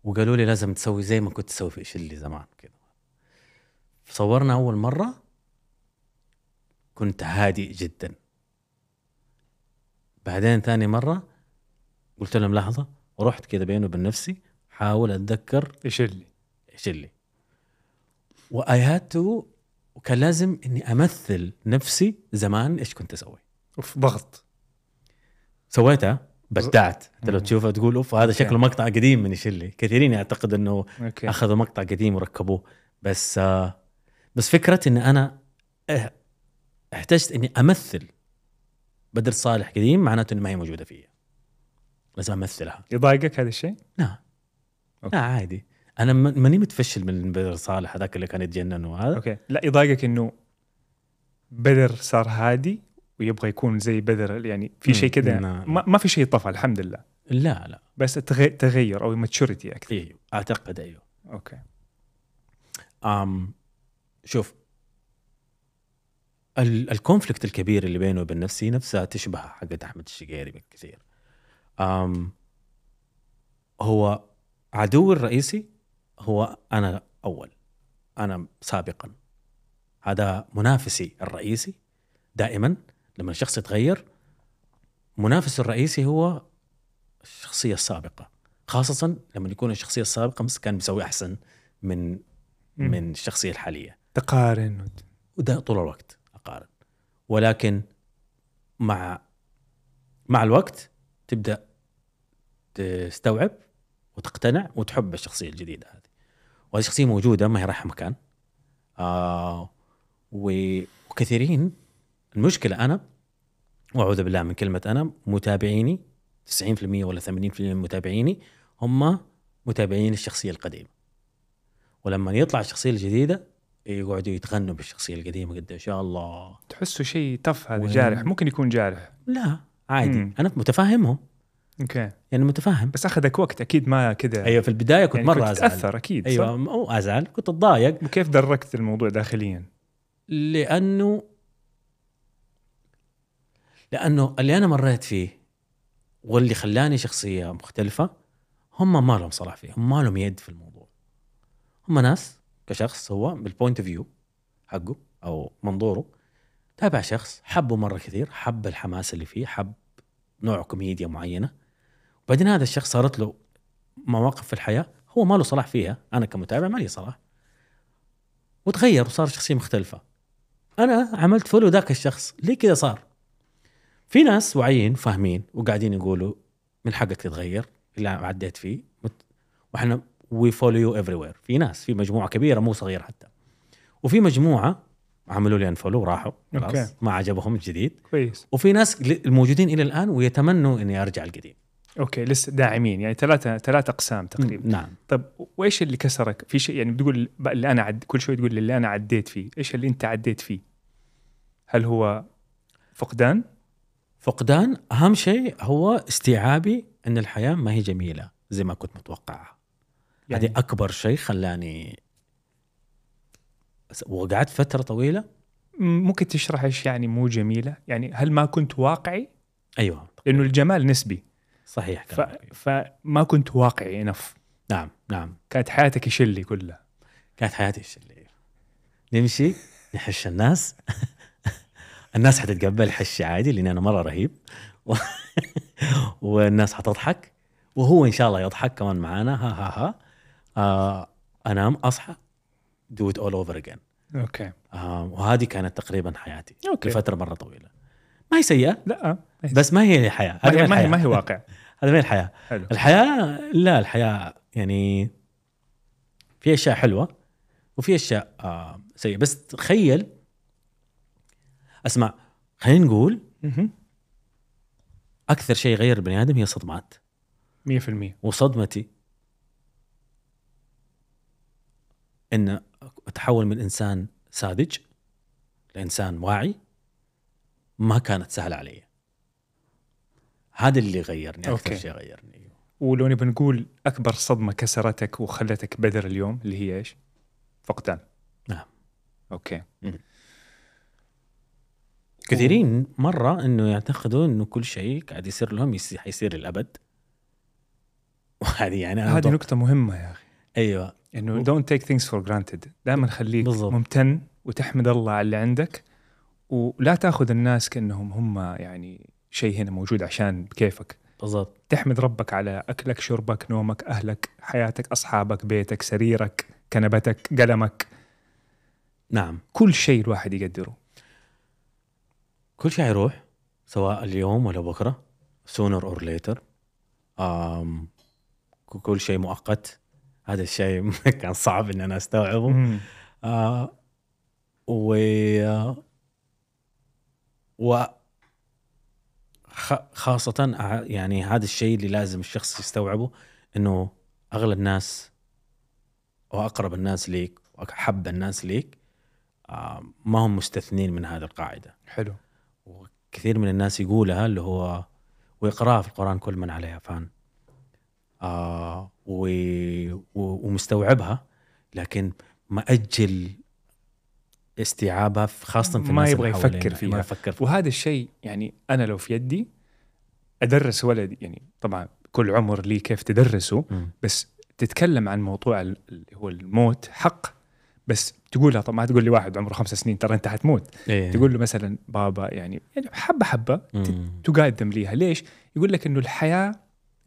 Speaker 2: وقالوا لي لازم تسوي زي ما كنت تسوي في إيش اللي زمان كذا صورنا أول مرة كنت هادئ جدا. بعدين ثاني مرة قلت لهم لحظة ورحت كذا بيني وبين نفسي حاول أتذكر
Speaker 1: إيش اللي؟
Speaker 2: إيش اللي. و I had to وكان لازم إني أمثل نفسي زمان إيش كنت أسوي.
Speaker 1: أوف ضغط.
Speaker 2: سويتها بدعت انت لو. تشوفها تقول أوف هذا شكله مقطع قديم من إيش اللي كثيرين يعتقد إنه
Speaker 1: okay.
Speaker 2: أخذوا مقطع قديم وركبوه. بس آه بس فكرة إن أنا احتجت إني أمثل بدر صالح قديم معناته إنه ما هي موجودة فيا. لازم أمثلها.
Speaker 1: يضايقك هذا الشيء؟
Speaker 2: لا.
Speaker 1: okay.
Speaker 2: لا عادي. أنا ماني متفشل من بدر صالح هذاك اللي كان يتجنن وهذا
Speaker 1: okay. لا يضايقك إنه بدر صار هادي ويبغى يكون زي بدر يعني في. شيء كذا. ما, ما في شيء طفى الحمد لله.
Speaker 2: لا لا.
Speaker 1: بس تغي- تغير أو maturity أكثر.
Speaker 2: أيوه أعتقد أيوه.
Speaker 1: okay.
Speaker 2: أم شوف ال- ال conflict الكبير اللي بينه وبين نفسي نفسها تشبه حقت أحمد الشقيري بالكثير أم هو عدوي الرئيسي هو أنا أول أنا سابقا. هذا منافسي الرئيسي دائما. لما الشخص يتغير منافسه الرئيسي هو الشخصية السابقة. خاصة لما يكون الشخصية السابقة كان بيسوي أحسن من. من الشخصية الحالية.
Speaker 1: تقارن.
Speaker 2: وده طول الوقت أقارن. ولكن مع مع الوقت تبدأ تستوعب وتقتنع وتحب الشخصية الجديدة هذه. وهذه الشخصيه موجودة ما هي رايحة مكان. آه وكثيرين المشكلة أنا وأعوذ بالله من كلمة أنا متابعيني 90% ولا 80% من متابعيني هم متابعين الشخصية القديمة. ولما يطلع الشخصية الجديدة يقعدوا يتغنوا بالشخصية القديمة قد إيش، يا الله.
Speaker 1: تحسه شيء تف هذا
Speaker 2: وين؟
Speaker 1: جارح. ممكن يكون جارح.
Speaker 2: لا عادي.
Speaker 1: مم.
Speaker 2: أنا متفاهمهم.
Speaker 1: okay.
Speaker 2: يعني متفهم
Speaker 1: بس أخذك وقت أكيد ما كذا
Speaker 2: أيوه في البداية كنت
Speaker 1: يعني
Speaker 2: مرة
Speaker 1: كنت
Speaker 2: أزعل.
Speaker 1: تاثر أكيد
Speaker 2: أيوه أزعل كنت أتضايق.
Speaker 1: وكيف دركت الموضوع داخليا؟
Speaker 2: لأنه لأنه اللي أنا مريت فيه واللي خلاني شخصية مختلفة هم ما لهم صلاح فيه هم ما لهم يد في الموضوع. هم ناس كشخص هو بال point of view حقه أو منظوره تابع شخص حبه مرة كثير حب الحماس اللي فيه حب نوع كوميديا معينة. وبعدين هذا الشخص صارت له مواقف في الحياة هو ما له صلاح فيها أنا كمتابع ما لي صلاح. وتغير وصار شخصية مختلفة. أنا عملت follow ذاك الشخص ليه كذا صار؟ في ناس واعيين فاهمين وقاعدين يقولوا من حقك تتغير اللي عديت فيه وإحنا we follow you everywhere في ناس في مجموعة كبيرة مو صغيرة حتى وفي مجموعة عملوا لي unfollow وراحوا خلاص. ما عجبهم الجديد
Speaker 1: كويس
Speaker 2: وفي ناس الموجودين إلى الآن ويتمنوا إني أرجع القديم
Speaker 1: okay لسه داعمين يعني ثلاثة ثلاث أقسام تقريبا
Speaker 2: نعم
Speaker 1: طيب وإيش اللي كسرك؟ في شيء يعني بتقول اللي أنا عد كل شوي تقول لي اللي أنا عديت فيه، إيش اللي أنت عديت فيه؟ هل هو فقدان؟
Speaker 2: فقدان أهم شيء هو استيعابي إن الحياة ما هي جميلة زي ما كنت متوقعها.
Speaker 1: يعني؟
Speaker 2: هذه أكبر شيء خلاني وقعدت فترة طويلة.
Speaker 1: ممكن تشرح إيش يعني مو جميلة؟ يعني هل ما كنت واقعي؟
Speaker 2: أيوه.
Speaker 1: لأنه الجمال نسبي.
Speaker 2: صحيح
Speaker 1: ف... فما كنت واقعي إنف.
Speaker 2: نعم نعم.
Speaker 1: كانت حياتك يشلي كلها.
Speaker 2: كانت حياتي إيش اللي نمشي نحش الناس. الناس حتتقبل حشي عادي لاني أنا مرة رهيب. و... والناس حتضحك وهو إن شاء الله يضحك كمان معانا. ها ها ها. آه أنام أصحى do it all over again
Speaker 1: okay.
Speaker 2: وهذه كانت تقريبا حياتي
Speaker 1: okay.
Speaker 2: لفترة مرة طويلة. ما هي سيئة؟
Speaker 1: لا.
Speaker 2: بس ما هي الحياة
Speaker 1: ما هي,
Speaker 2: ما
Speaker 1: هي, ما هي واقع.
Speaker 2: هذا ما هي الحياة.
Speaker 1: حلو.
Speaker 2: الحياة لا الحياة يعني في أشياء حلوة وفي أشياء آه سيئة. بس تخيل أسمع خلينا نقول. أكثر شيء يغير البني آدم هي صدمات
Speaker 1: 100%
Speaker 2: وصدمتي إن اتحول من إنسان ساذج لإنسان واعي ما كانت سهلة علي هذا اللي غيرني أكثر
Speaker 1: أوكي.
Speaker 2: شيء غيرني
Speaker 1: ولو نبي نقول أكبر صدمة كسرتك وخلتك بدر اليوم اللي هي إيش؟ فقدان
Speaker 2: نعم.
Speaker 1: أوكي
Speaker 2: كثيرين مرة إنه يعتقدوا إنه كل شيء قاعد يصير لهم يصير حيصير للابد وهذه يعني
Speaker 1: هذه نقطة مهمة يا أخي.
Speaker 2: أيوه.
Speaker 1: إنه don't take things for granted. دائما خليك
Speaker 2: بالضبط.
Speaker 1: ممتن وتحمد الله على اللي عندك ولا تأخذ الناس كأنهم هم يعني شيء هنا موجود عشان بكيفك
Speaker 2: بالضبط.
Speaker 1: تحمد ربك على أكلك شربك نومك أهلك حياتك أصحابك بيتك سريرك كنبتك قلمك.
Speaker 2: نعم.
Speaker 1: كل شيء الواحد يقدره.
Speaker 2: كل شيء يروح سواء اليوم ولا بكرة sooner or later. آم ك- كل شيء مؤقت. هذا الشيء كان صعب إن أنا
Speaker 1: أستوعبه.
Speaker 2: آه و و خاصة يعني هذا الشيء اللي لازم الشخص يستوعبه إنه اغلى الناس وأقرب الناس ليك وأحب الناس ليك ما هم مستثنين من هذه القاعدة.
Speaker 1: حلو.
Speaker 2: وكثير من الناس يقولها اللي هو ويقراها في القرآن كل من عليها فان آه و... و... ومستوعبها لكن مأجل استيعابها خاصة في
Speaker 1: ما
Speaker 2: الناس
Speaker 1: يبغى يفكر. فيها.
Speaker 2: ما يفكر فيها
Speaker 1: وهذا الشيء يعني أنا لو في يدي أدرس ولدي يعني طبعا كل عمر لي كيف تدرسه
Speaker 2: مم.
Speaker 1: بس تتكلم عن موضوع ال- اللي هو الموت حق بس تقولها طب ما تقول لي واحد عمره خمسة سنين ترى أنت حتموت
Speaker 2: إيه.
Speaker 1: تقول له مثلا بابا يعني يعني حبة
Speaker 2: حبة.
Speaker 1: تقدم ليها ليش؟ يقول لك إنه الحياة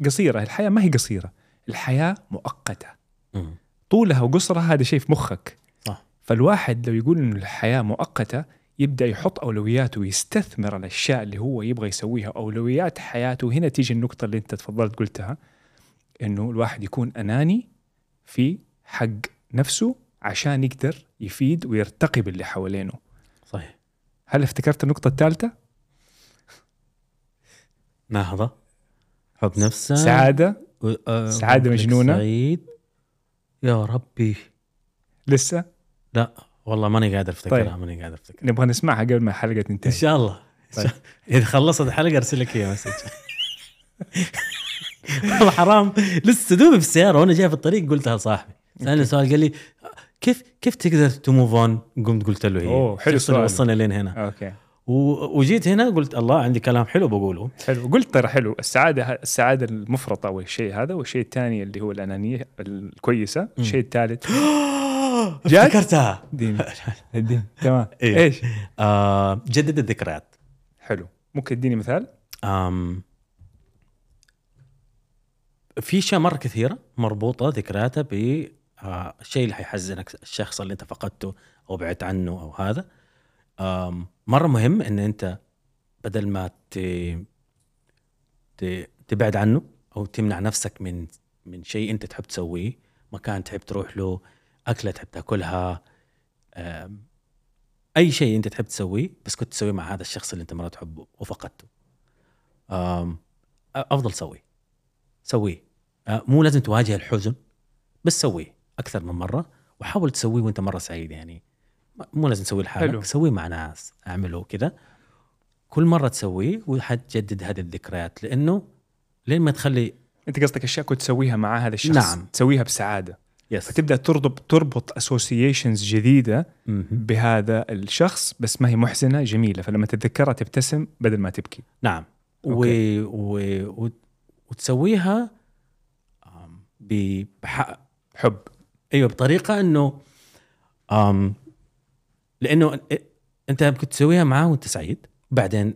Speaker 1: قصيرة الحياة ما هي قصيرة الحياة مؤقتة
Speaker 2: مم.
Speaker 1: طولها وقصرها هذا شيء في مخك
Speaker 2: صح.
Speaker 1: فالواحد لو يقول إنه الحياة مؤقتة يبدأ يحط أولوياته ويستثمر الأشياء اللي هو يبغى يسويها أولويات حياته هنا تيجي النقطة اللي أنت تفضلت قلتها إنه الواحد يكون أناني في حق نفسه عشان يقدر يفيد ويرتقي باللي حوالينه.
Speaker 2: صحيح.
Speaker 1: هل افتكرت النقطة الثالثة؟
Speaker 2: نهضة حب نفسه
Speaker 1: سعادة.
Speaker 2: و- آه،
Speaker 1: سعادة مجنونة.
Speaker 2: سعيد. يا ربي.
Speaker 1: لسه؟
Speaker 2: لا والله ماني قادر أفتكرها
Speaker 1: طيب.
Speaker 2: ماني قادر أفتكرها.
Speaker 1: نبغى نسمعها قبل ما الحلقة
Speaker 2: إن
Speaker 1: تنتهي
Speaker 2: شاء الله.
Speaker 1: طيب.
Speaker 2: إذا خلصت الحلقة أرسل لك إياها message. والله حرام. لسه دوبي في السيارة وأنا جاي في الطريق قلتها لصاحبي. سألني سؤال قال لي كيف كيف تقدر to move on قمت قلت له هي
Speaker 1: أوه، حلو
Speaker 2: الشخص اللي
Speaker 1: السؤال.
Speaker 2: وصلنا لين هنا. okay. وجيت هنا قلت الله عندي كلام حلو بقوله.
Speaker 1: حلو. قلت ترى حلو السعادة السعادة المفرطة أو الشيء هذا والشيء الثاني اللي هو الأنانية الكويسة الشيء الثالث؟
Speaker 2: افتكرتها.
Speaker 1: دين. الدين تمام.
Speaker 2: إيه.
Speaker 1: إيش؟
Speaker 2: آه جدد الذكريات.
Speaker 1: حلو. ممكن تديني مثال؟
Speaker 2: آم في اشياء مرة كثيرة مربوطة ذكرياتها بالشيء اللي حيحزنك الشخص اللي انت فقدته أو بعدت عنه أو هذا. مرة مهم إن أنت بدل ما. تبعد عنه أو تمنع نفسك من من شيء أنت تحب تسويه مكان تحب تروح له أكلة تحب تاكلها أي شيء أنت تحب تسويه بس كنت تسويه مع هذا الشخص اللي أنت مرة تحبه وفقدته. أفضل سوي. سويه آه، مو لازم تواجه الحزن بس سويه أكثر من مرة وحاول تسويه وأنت مرة سعيد يعني. مو لازم تسويه. لحالك سويه مع ناس أعمله كذا كل مرة تسويه وحتجدد هذه الذكريات لأنه لين ما تخلي
Speaker 1: أنت قصدك أشياء كنت تسويها مع هذا الشخص؟
Speaker 2: نعم.
Speaker 1: تسويها بسعادة.
Speaker 2: yes
Speaker 1: فتبدأ تربط تربط اسوسيشنز جديدة بهذا الشخص بس ما هي محزنة جميلة. فلما تتذكرها تبتسم بدل ما تبكي.
Speaker 2: نعم. و... و... و... وتسويها آم، ب... بح...
Speaker 1: حب.
Speaker 2: أيوه بطريقة إنه أم لأنه أنت كنت تسويها معاه وأنت سعيد. بعدين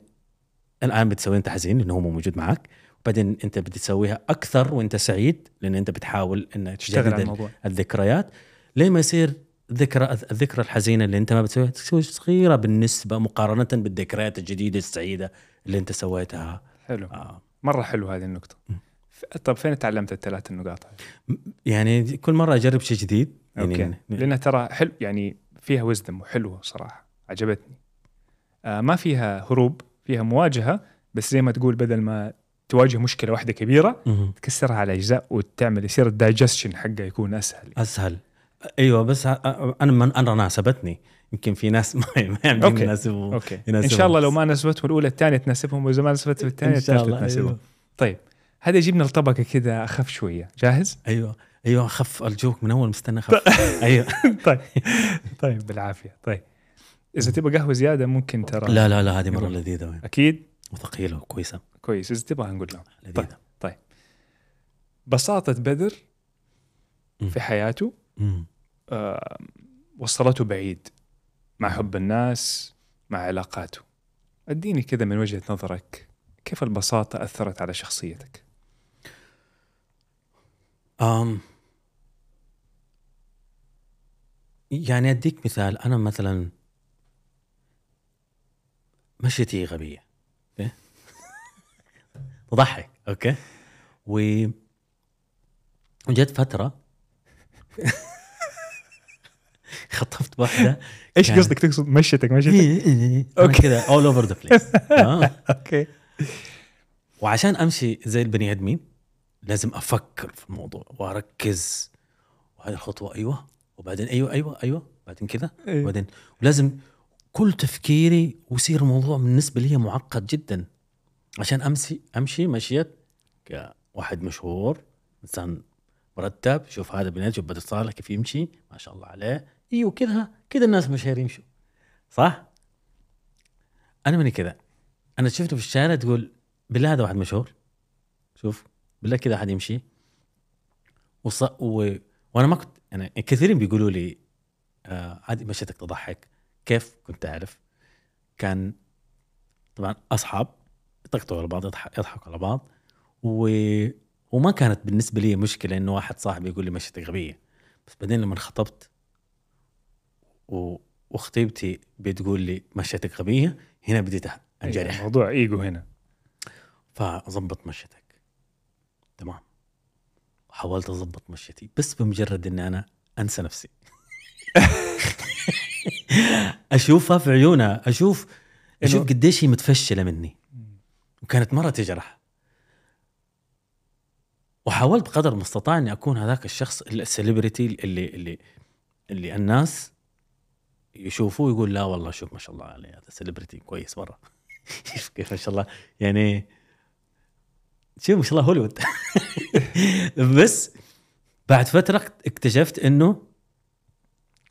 Speaker 2: الآن بتسويها أنت حزين لأنه هو مو موجود معك. بعدين أنت بدي تسويها أكثر وأنت سعيد لأن أنت بتحاول إنك
Speaker 1: تشتغل على
Speaker 2: الذكريات. لين ما يصير ذكرى الذكرى الحزينة اللي أنت ما بتسويها تسوي صغيرة بالنسبة مقارنة بالذكريات الجديدة السعيدة اللي أنت سويتها.
Speaker 1: حلو.
Speaker 2: آه.
Speaker 1: مرة حلو هذه النقطة. طب فين تعلمت الثلاث النقاط هذه؟
Speaker 2: يعني كل مرة أجرب شيء جديد
Speaker 1: أوكي.
Speaker 2: يعني
Speaker 1: لأنها ترى حلو يعني فيها wisdom وحلوة صراحة عجبتني. آه ما فيها هروب فيها مواجهة بس زي ما تقول بدل ما تواجه مشكلة واحدة كبيرة
Speaker 2: مهم.
Speaker 1: تكسرها على أجزاء وتعمل يصير ال digestion حقه يكون أسهل.
Speaker 2: أسهل. أيوه بس أنا من أنا ناسبتني. يمكن في ناس ما
Speaker 1: okay.
Speaker 2: يناسبهم
Speaker 1: okay. إن
Speaker 2: يناسبهم.
Speaker 1: شاء الله لو ما ناسبتهم الأولى الثانية تناسبهم وإذا ما ناسبتهم الثانية
Speaker 2: إن شاء
Speaker 1: الثالثة
Speaker 2: الله
Speaker 1: تناسبهم.
Speaker 2: أيوه
Speaker 1: طيب. هذا يجيبنا لطبقه كذا أخف شوية. جاهز؟
Speaker 2: أيوه. أيوه خف ارجوك من أول مستنى خف أيوه.
Speaker 1: طيب. طيب بالعافية. طيب. إذا تبغى قهوة زيادة ممكن ترى.
Speaker 2: لا لا لا هذه
Speaker 1: مرة.
Speaker 2: لذيذة.
Speaker 1: أكيد.
Speaker 2: وثقيلة وكويسة.
Speaker 1: كويس. إذا تبغى نقول لهم.
Speaker 2: لذيذة.
Speaker 1: بساطة بدر. في حياته. آه وصلته بعيد مع حب الناس مع علاقاته. أديني كذا من وجهة نظرك. كيف البساطة أثرت على شخصيتك؟
Speaker 2: أم يعني أديك مثال. أنا مثلا مشيتي غبية okay تضحك okay؟ و وجت فترة خطفت
Speaker 1: واحدة
Speaker 2: إيش
Speaker 1: قصدك؟ تقصد مشيتك مشيتك؟
Speaker 2: أنا
Speaker 1: okay.
Speaker 2: كذا اول اوفر ذا بليس
Speaker 1: أوكي.
Speaker 2: وعشان أمشي زي البني آدمين لازم أفكر في الموضوع وأركز. وهذه الخطوة أيوه. وبعدين أيوه أيوه أيوه. بعدين كذا
Speaker 1: أيوة.
Speaker 2: وبعدين. ولازم كل تفكيري ويصير الموضوع بالنسبة لي معقد جدا. عشان امشي أمشي مشيت كواحد مشهور إنسان مرتب. شوف هذا بنات شوف بدر صالح كيف يمشي. ما شاء الله عليه. أيوه كذا كذا الناس مشاهير يمشوا. صح؟ أنا ماني كذا أنا شفته في الشارع تقول بالله هذا واحد مشهور. شوف. بالله كذا أحد يمشي. وص... و... وأنا ما كنت يعني كثيرين بيقولوا لي آه عادي مشيتك تضحك. كيف كنت أعرف؟ كان طبعا أصحاب يطقطقوا على بعض يضحك يضحكوا على بعض. و... وما كانت بالنسبة لي مشكلة إنه واحد صاحبي يقول لي مشيتك غبية. بس بعدين لما خطبت و... وخطيبتي بتقول لي مشيتك غبية هنا بديت أنجرح.
Speaker 1: الموضوع إيجو هنا.
Speaker 2: فظبط مشيتك تمام. وحاولت أظبط مشيتي بس بمجرد إني أنا أنسى نفسي. أشوفها في عيونها أشوف
Speaker 1: أشوف
Speaker 2: قديش هي متفشلة مني. وكانت مرة تجرح وحاولت بقدر المستطاع إني أكون هذاك الشخص السليبرتي اللي اللي اللي الناس يشوفوه يقول لا والله شوف ما شاء الله عليه هذا celebrity كويس مرة. كيف ما شاء الله. يعني شوف ما شاء الله هوليوود. بس بعد فترة اكتشفت إنه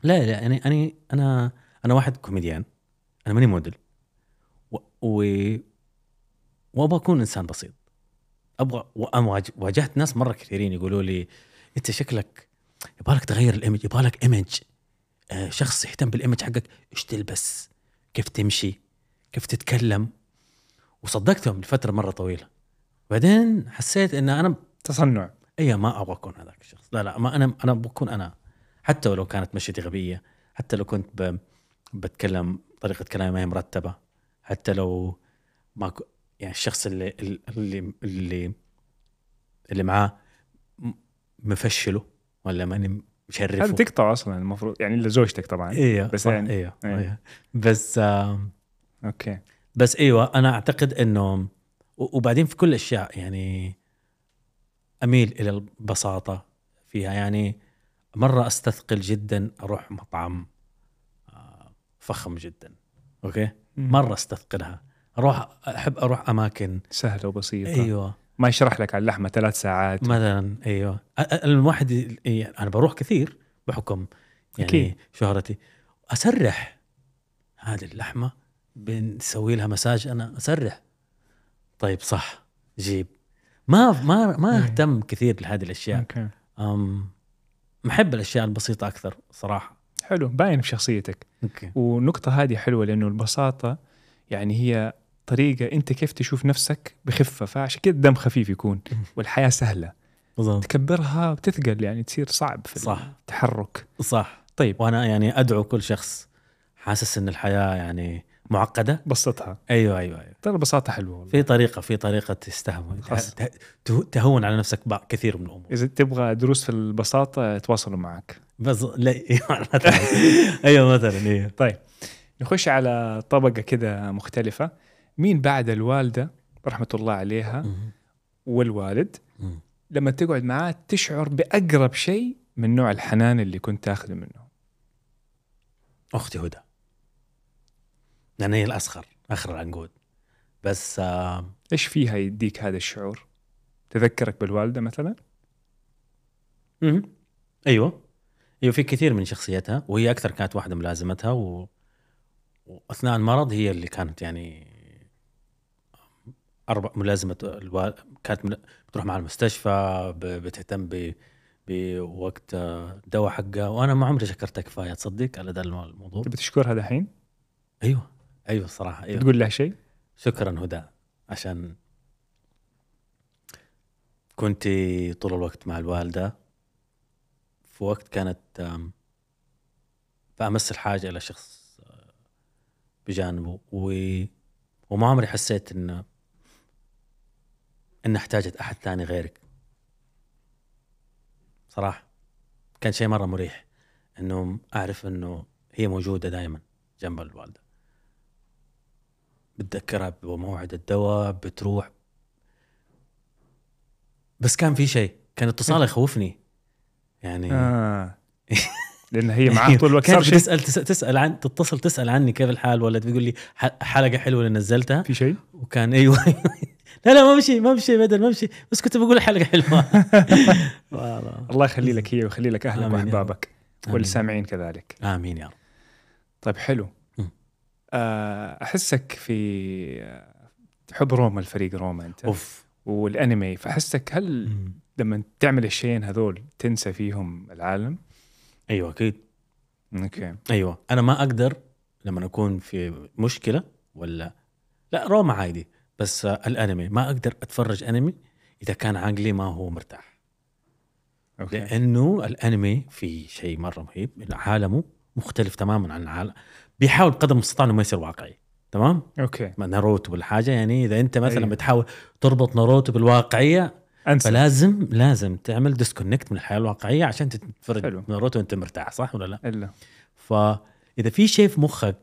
Speaker 2: لا لا يعني أنا أنا أنا واحد كوميديان. أنا ماني موديل. و, و... وأبغى أكون إنسان بسيط. أبغى واجهت ناس مرة كثيرين يقولوا لي أنت شكلك يبغالك تغير الايمج يبغالك إيمج. آه شخص يهتم بالإيمج حقك. إيش تلبس؟ كيف تمشي؟ كيف تتكلم؟ وصدقتهم لفترة مرة طويلة. بعدين حسيت إن أنا
Speaker 1: تصنع.
Speaker 2: اي ما أبغى أكون هذاك الشخص. لا لا ما أنا أنا بكون أنا. حتى ولو كانت مشيتي غبية حتى لو كنت ب... بتكلم طريقة كلامي ما هي مرتبة حتى لو ما ك... يعني الشخص اللي اللي اللي اللي معاه مفشله ولا ماني مشرفه.
Speaker 1: هذا تقطع أصلا المفروض يعني إلا زوجتك طبعا.
Speaker 2: أيوه
Speaker 1: بس يعني-
Speaker 2: أيوه,
Speaker 1: أيوه.
Speaker 2: أيوه. بس
Speaker 1: أوكي.
Speaker 2: بس إيوه أنا أعتقد إنه وبعدين في كل الاشياء يعني أميل إلى البساطة فيها. يعني مرة أستثقل جدا أروح مطعم آه، فخم جدا Okay؟ مرة أستثقلها. أروح أحب أروح أماكن.
Speaker 1: سهلة وبسيطة.
Speaker 2: أيوه.
Speaker 1: ما يشرح لك على اللحمة ثلاث ساعات.
Speaker 2: مثلا أيوه. الواحد يعني أنا بروح كثير بحكم يعني.
Speaker 1: أكيد.
Speaker 2: شهرتي. أسرح. هذه اللحمة بنسوي لها مساج أنا أسرح. طيب صح. جيب. ما ما ما
Speaker 1: إيه.
Speaker 2: اهتم كثير لهذه الأشياء.
Speaker 1: Okay.
Speaker 2: أم محب الأشياء البسيطة أكثر صراحة.
Speaker 1: حلو. باين في شخصيتك.
Speaker 2: أوكي.
Speaker 1: والنقطة هذه حلوة لأنه البساطة يعني هي طريقة أنت كيف تشوف نفسك بخفة فعشان كده الدم خفيف يكون والحياة سهلة.
Speaker 2: بالضبط.
Speaker 1: تكبرها بتثقل يعني تصير صعب في
Speaker 2: صح.
Speaker 1: التحرك.
Speaker 2: صح.
Speaker 1: طيب.
Speaker 2: وأنا يعني أدعو كل شخص حاسس إن الحياة يعني معقدة؟
Speaker 1: بسطها.
Speaker 2: أيوه أيوه أيوه.
Speaker 1: ترى البساطه حلوة والله.
Speaker 2: في طريقة في
Speaker 1: طريقة
Speaker 2: ته- تهون على نفسك كثير من الأمور.
Speaker 1: إذا تبغى دروس في البساطة يتواصلوا معك.
Speaker 2: بس لا أيوه مثلا. أيوه مثلا أيوه.
Speaker 1: طيب. نخش على طبقة كده مختلفة. مين بعد الوالدة رحمة الله عليها. والوالد. لما تقعد معاه تشعر بأقرب شيء من نوع الحنان اللي كنت تاخذه منه.
Speaker 2: أختي هدى. لأن هي الأصغر آخر العنقود. بس آه
Speaker 1: إيش فيها يديك هذا الشعور؟ تذكرك بالوالدة مثلا؟
Speaker 2: مم. أيوه. أيوه في كثير من شخصيتها وهي أكثر كانت واحدة ملازمتها و... وأثناء المرض هي اللي كانت يعني أربع ملازمة الوال... كانت مل... بتروح مع المستشفى ب... بتهتم ب... بوقت آه، الدواء حقها. وأنا ما عمري شكرتها كفاية تصدق؟ على ذا الموضوع.
Speaker 1: تبي تشكرها دحين؟
Speaker 2: أيوه. أيوه الصراحة أيوه.
Speaker 1: تقول لها شيء؟
Speaker 2: شكرا هدى عشان كنت طول الوقت مع الوالدة في وقت كانت آم، بأمس الحاجة إلى شخص آه، بجانبه و... وما عمري حسيت إن إن احتاجت أحد ثاني غيرك. صراحة كان شيء مرة مريح إنه أعرف إنه هي موجودة دائما جنب الوالدة. بتذكرها بموعد الدواء بتروح. بس كان في شيء كان اتصالها يخوفني. يعني
Speaker 1: آه. لأن هي معاه طول الوقت.
Speaker 2: كانت تسال تسأل, عن تتصل تسأل عني كيف الحال ولا تقول لي حلقة حلوة اللي نزلتها.
Speaker 1: في شيء؟
Speaker 2: وكان أيوه لا لا ما مشي ما مشي بدل ما مشي. بس كنت بقول حلقة حلوة. والله.
Speaker 1: الله يخلي لك هي ويخلي لك أهلك.
Speaker 2: وأحبابك.
Speaker 1: والسامعين كذلك.
Speaker 2: آمين يا رب.
Speaker 1: طيب حلو. آه، أحسك في آه، تحب روما الفريق روما أنت
Speaker 2: أوف.
Speaker 1: والأنمي. فأحسك هل
Speaker 2: مم.
Speaker 1: لما تعمل الشيئين هذول تنسى فيهم العالم؟
Speaker 2: أيوه أكيد.
Speaker 1: أوكي.
Speaker 2: أيوه. أنا ما أقدر لما أكون في مشكلة ولا لا دراما عادي بس آه، الأنمي. ما أقدر أتفرج أنمي إذا كان عقلي ما هو مرتاح.
Speaker 1: Okay.
Speaker 2: لأنه الأنمي في شيء مرة رهيب عالمه مختلف تماما عن العالم. بيحاول قدر المستطاع إنه ما يصير واقعي. تمام؟
Speaker 1: Okay.
Speaker 2: ما ناروتو بالحاجة يعني إذا أنت مثلا
Speaker 1: أيوة.
Speaker 2: بتحاول تربط ناروتو بالواقعية
Speaker 1: أنسى.
Speaker 2: فلازم لازم تعمل disconnect من الحياة الواقعية عشان تتفرج
Speaker 1: حلو.
Speaker 2: ناروتو وأنت مرتاح صح ولا لا؟
Speaker 1: إلا.
Speaker 2: فإذا في شيء في مخك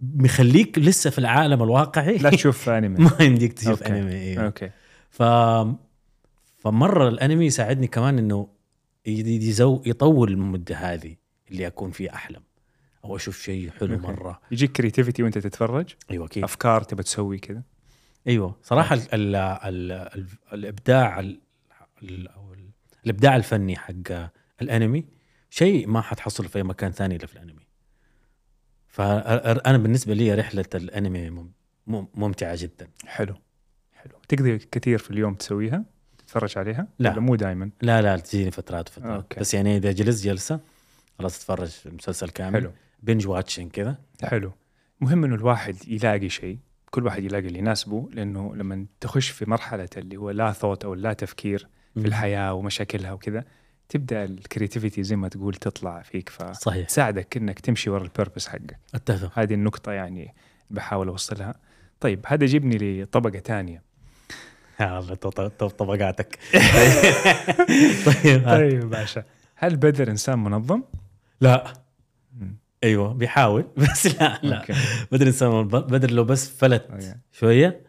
Speaker 2: مخليك لسه في العالم الواقعي
Speaker 1: لا تشوف انمي
Speaker 2: ما يمديك تشوف
Speaker 1: okay.
Speaker 2: انمي أيوه
Speaker 1: okay.
Speaker 2: ف فمرة الانمي يساعدني كمان إنه يزو يطول المدة هذه اللي أكون فيها أحلم. أو أشوف شيء حلو
Speaker 1: okay.
Speaker 2: مرة.
Speaker 1: يجيك creativity وأنت تتفرج.
Speaker 2: أيوه أكيد.
Speaker 1: أفكار تبى تسوي كذا.
Speaker 2: أيوه. صراحة ال ال ال ال الإبداع ال ال أو ال الإبداع الفني حق الأنمي شيء ما حتحصله في أي مكان ثاني إلا في الأنمي. فأنا بالنسبة لي رحلة الأنمي مم- مم- ممتعة جدا.
Speaker 1: حلو. حلو. تقدر كثير في اليوم تسويها؟ تتفرج عليها؟
Speaker 2: لا.
Speaker 1: ولا مو دائما
Speaker 2: لا لا تجيني فترات وفترات.
Speaker 1: Okay.
Speaker 2: بس يعني إذا جلست جلسة خلاص أتفرج المسلسل كامل.
Speaker 1: حلو.
Speaker 2: binge watching كذا.
Speaker 1: حلو. مهم إنه الواحد يلاقي شيء. كل واحد يلاقي اللي يناسبه لأنه لما تخش في مرحلة اللي هو لا ثوت أو لا تفكير في الحياة ومشاكلها وكذا تبدأ ال creativity زي ما تقول تطلع فيك.
Speaker 2: صحيح.
Speaker 1: فتساعدك إنك تمشي ورا ال purpose حقك.
Speaker 2: أتفق.
Speaker 1: هذه النقطة يعني بحاول أوصلها. طيب هذا يجيبني لطبقة ثانية.
Speaker 2: يا الله طب- طب- طبقاتك. طيب
Speaker 1: طيب باشا. هل بدر إنسان منظم؟
Speaker 2: لا. أيوه بيحاول. بس لا لا.
Speaker 1: Okay.
Speaker 2: بدر انسان بدر لو بس فلت
Speaker 1: okay.
Speaker 2: شوية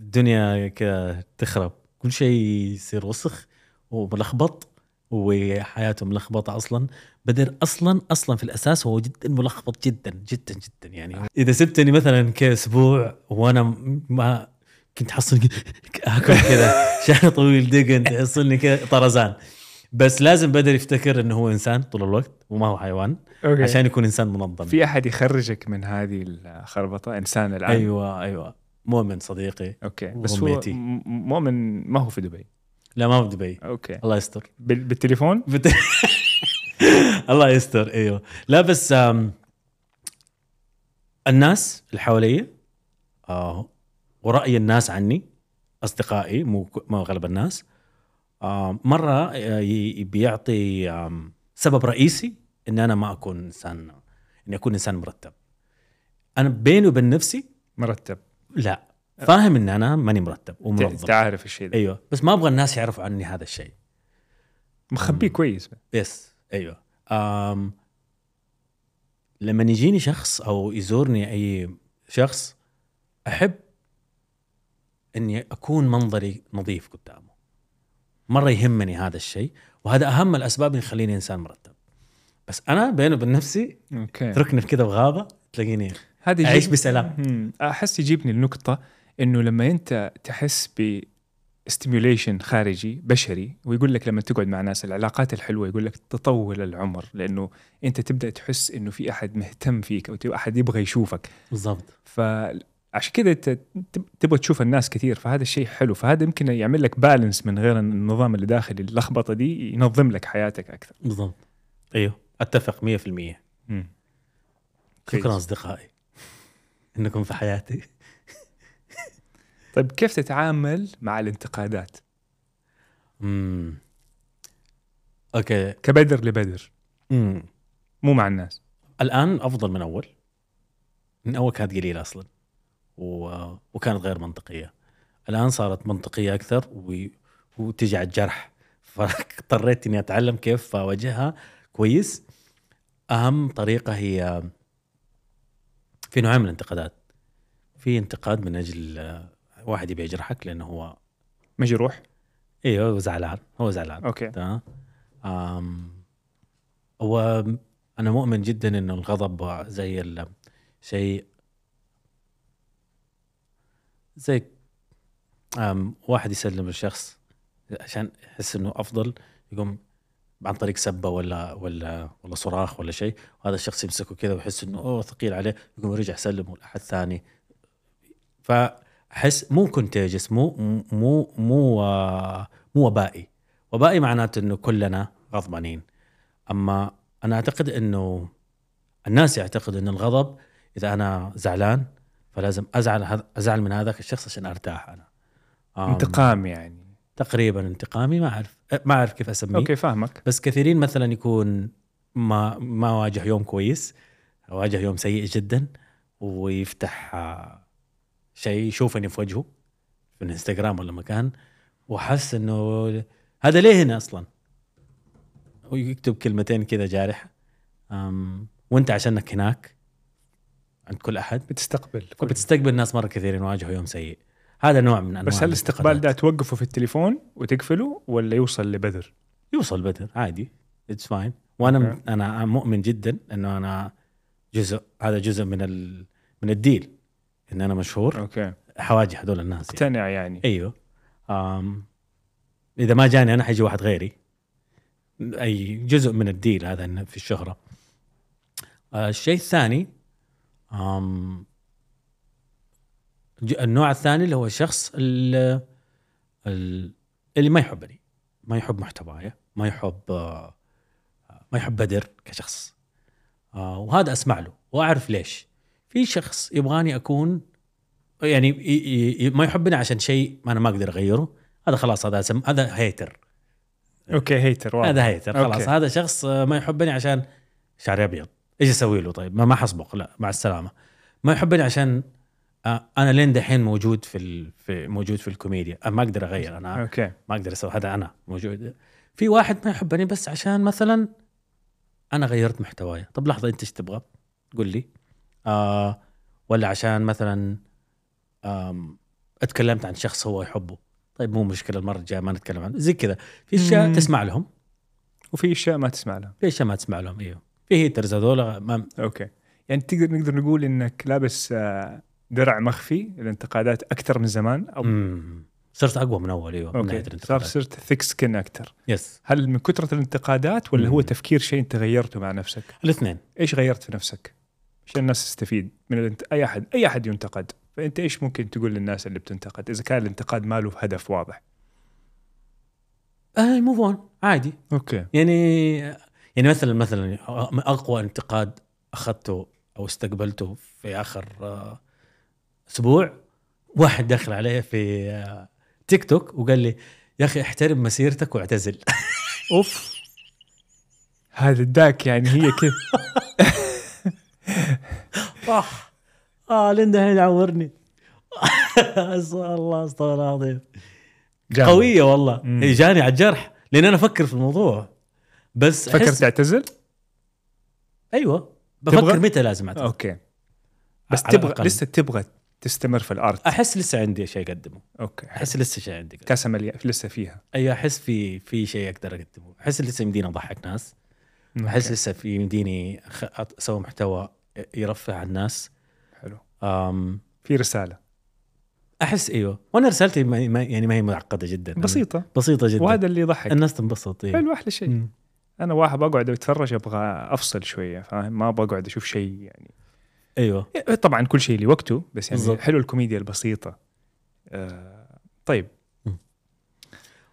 Speaker 2: الدنيا كذا تخرب. كل شيء يصير وسخ وملخبط وحياته ملخبطة أصلا. بدر أصلا أصلا في الأساس هو جدا ملخبط جدا جدا جدا يعني. إذا سبتني مثلا كأسبوع وأنا ما كنت حصلني اكل كذا شعر طويل دقن تحصلني كذا طرزان. بس لازم بدر يفتكر إنه هو إنسان طول الوقت وما هو حيوان
Speaker 1: أوكي.
Speaker 2: عشان يكون إنسان منظم.
Speaker 1: في أحد يخرجك من هذه الخربطة؟ إنسان الآن؟
Speaker 2: أيوه أيوه. مؤمن صديقي okay.
Speaker 1: بس هو مؤمن ما هو في دبي.
Speaker 2: لا ما في دبي.
Speaker 1: Okay.
Speaker 2: الله يستر.
Speaker 1: بال- بالتليفون؟
Speaker 2: بت... الله يستر أيوه. لا بس الناس اللي حواليا آه ورأي الناس عني أصدقائي مو مو أغلب الناس مرة آه، بيعطي سبب رئيسي إن أنا ما أكون إنسان إني أكون إنسان مرتب. أنا بيني وبين نفسي
Speaker 1: مرتب.
Speaker 2: لا. فاهم إن أنا ماني مرتب ومنظم
Speaker 1: انت عارف الشيء ده.
Speaker 2: أيوه. بس ما أبغى الناس يعرفوا عني هذا الشيء.
Speaker 1: مخبيه كويس
Speaker 2: يس. أيوه. أم لما يجيني شخص أو يزورني أي شخص أحب إني أكون منظري نظيف قدامه. مرة يهمني هذا الشيء وهذا أهم الأسباب اللي يخليني إنسان مرتب. بس أنا بيني وبين نفسي
Speaker 1: Okay.
Speaker 2: اتركني في كذا بغابة تلاقيني
Speaker 1: هذا أعيش
Speaker 2: بسلام.
Speaker 1: أحس يجيبني النقطة إنه لما أنت تحس ب stimulation خارجي بشري ويقول لك لما تقعد مع ناس العلاقات الحلوة يقول لك تطول العمر لأنه أنت تبدأ تحس إنه في أحد مهتم فيك أو أحد يبغى يشوفك.
Speaker 2: بالضبط.
Speaker 1: فعشان كذا تبغى تشوف الناس كثير فهذا الشيء حلو. فهذا يمكن يعمل لك بالانس من غير النظام اللي داخل اللخبطة دي ينظم لك حياتك أكثر.
Speaker 2: بالضبط. أيوه أتفق 100%
Speaker 1: مم.
Speaker 2: شكرا. أصدقائي. إنكم في حياتي.
Speaker 1: طيب كيف تتعامل مع الانتقادات؟
Speaker 2: امم أوكي.
Speaker 1: كبدر لبدر.
Speaker 2: امم
Speaker 1: مو مع الناس.
Speaker 2: الآن أفضل من أول. من أول كانت قليلة أصلا. وكانت غير منطقية. الآن صارت منطقية أكثر. وتجي على الجرح. فاضطريت إني أتعلم كيف أواجهها كويس. أهم طريقة هي في نوعين من الانتقادات. في انتقاد من أجل واحد يبي يجرحك لأنه هو
Speaker 1: مجروح
Speaker 2: أيوه هو زعلان. هو زعلان.
Speaker 1: أوكي.
Speaker 2: تمام؟ هو أنا مؤمن جدا انه الغضب زي ال- شيء زي واحد يسلم للشخص عشان يحس إنه أفضل يقوم عن طريق سبة ولا ولا ولا صراخ ولا شيء وهذا الشخص يمسكه كذا ويحس إنه أوه ثقيل عليه يقوم يرجع يسلمه لأحد ثاني. فأحس مو كونتيجس مو مو مو آه، مو وبائي. وبائي معناته إنه كلنا غضبانين. أما أنا أعتقد إنه الناس يعتقدوا إن الغضب إذا أنا زعلان فلازم أزعل هذا أزعل من هذاك الشخص عشان أرتاح أنا.
Speaker 1: انتقام يعني.
Speaker 2: تقريبا انتقامي ما أعرف ما أعرف كيف أسميه.
Speaker 1: أوكي فاهمك.
Speaker 2: بس كثيرين مثلا يكون ما ما واجه يوم كويس واجه يوم سيء جدا ويفتح آه، شيء يشوفني في وجهه في الإنستغرام ولا مكان وحس إنه هذا ليه هنا أصلا؟ ويكتب كلمتين كذا جارحة. وأنت عشانك هناك. عند كل أحد.
Speaker 1: بتستقبل كل
Speaker 2: بتستقبل ناس مرة كثيرين واجهوا يوم سيء. هذا نوع من أنواع
Speaker 1: بس هل الاستقبال. ده توقفه في التليفون وتقفله ولا يوصل لبدر؟
Speaker 2: يوصل بدر عادي. it's fine وأنا
Speaker 1: okay.
Speaker 2: أنا مؤمن جدا إنه أنا جزء هذا جزء من ال... من الديل إن أنا مشهور.
Speaker 1: أوكي.
Speaker 2: حواجه هذول الناس يعني.
Speaker 1: مقتنع يعني.
Speaker 2: أيوه. آم إذا ما جاني أنا حيجي واحد غيري. أي جزء من الديل هذا في الشهرة. آه الشيء الثاني النوع الثاني اللي هو الشخص اللي, اللي ما يحبني ما يحب محتواي ما يحب ما يحب بدر كشخص. آه وهذا أسمع له وأعرف ليش. في شخص يبغاني أكون يعني ما يحبني عشان شيء ما أنا ما أقدر أغيره هذا خلاص هذا اسم هذا hater.
Speaker 1: Okay hater واضح.
Speaker 2: هذا hater خلاص.
Speaker 1: Okay.
Speaker 2: هذا شخص ما يحبني عشان شعري أبيض. إيش أسوي له؟ طيب ما ما حصبغ لا مع السلامة. ما يحبني عشان آه، أنا لين دحين موجود في, ال... في موجود في الكوميديا. أنا ما أقدر أغير أنا
Speaker 1: okay.
Speaker 2: ما أقدر أسوي هذا أنا موجود. في واحد ما يحبني بس عشان مثلا أنا غيرت محتواي. طب لحظة أنت إيش تبغى؟ قل لي. آه ولا عشان مثلا اتكلمت عن شخص هو يحبه. طيب مو مشكلة المرة الجاية ما نتكلم عنه. زي كذا. في
Speaker 1: أشياء.
Speaker 2: تسمع لهم؟
Speaker 1: وفي أشياء ما تسمع لها
Speaker 2: في أشياء ما تسمع لهم إيوه. في haters هذول ما
Speaker 1: okay. يعني تقدر نقدر نقول إنك لابس آه، درع مخفي الانتقادات أكثر من زمان أو
Speaker 2: مم. صرت أقوى من أول أيوه من
Speaker 1: okay. صار
Speaker 2: الانتقادات.
Speaker 1: صرت thick skin أكثر.
Speaker 2: Yes
Speaker 1: هل من كثرة الانتقادات ولا هو
Speaker 2: مم.
Speaker 1: تفكير شيء أنت غيرته مع نفسك؟
Speaker 2: الاثنين.
Speaker 1: إيش غيرت في نفسك؟ عشان الناس تستفيد من الانت... أي احد أي أحد ينتقد. فأنت إيش ممكن تقول للناس اللي بتنتقد؟ إذا كان الانتقاد ما له هدف واضح.
Speaker 2: أي move on عادي.
Speaker 1: Okay.
Speaker 2: يعني يعني مثلا مثلا أقوى انتقاد أخذته أو استقبلته في آخر آه، أسبوع واحد دخل علي في آه، تيك توك وقال لي يا أخي احترم مسيرتك واعتزل.
Speaker 1: أوف. هذا الداك يعني هي كذا
Speaker 2: صح آه لين هنا يعورني. الله استغفر الله العظيم. قوية والله.
Speaker 1: مم.
Speaker 2: إيه، جاني على الجرح لأن أنا أفكر في الموضوع. بس
Speaker 1: فكر
Speaker 2: أحس
Speaker 1: تعتزل؟
Speaker 2: أيوه. بفكر
Speaker 1: تبغى؟
Speaker 2: متى لازم أعتزل؟
Speaker 1: أوكي. بس تبغى
Speaker 2: الأقل.
Speaker 1: لسه تبغى تستمر في ال
Speaker 2: art أحس لسه عندي شيء أقدمه.
Speaker 1: okay.
Speaker 2: أحس لسه شيء عندي
Speaker 1: كاسة مليان لسه فيها.
Speaker 2: أيوه أحس في في شيء أقدر أقدمه. أحس لسه يمديني أضحك ناس. أحس
Speaker 1: okay.
Speaker 2: لسه في يمديني أسوي محتوى يرفع عن الناس.
Speaker 1: حلو.
Speaker 2: أم.
Speaker 1: في رسالة.
Speaker 2: أحس أيوه. وأنا رسالتي ما ما- يعني ما هي معقدة جدا.
Speaker 1: بسيطة.
Speaker 2: بسيطة جدا.
Speaker 1: وهذا اللي يضحك.
Speaker 2: الناس تنبسط إيه.
Speaker 1: حلو أحلى شيء. أنا واحد بقعد أتفرج أبغى أفصل شوية فاهم ما بقعد أشوف شيء يعني
Speaker 2: أيوه
Speaker 1: طبعا كل شيء لوقته بس يعني
Speaker 2: بالضبط.
Speaker 1: حلو الكوميديا البسيطة آه طيب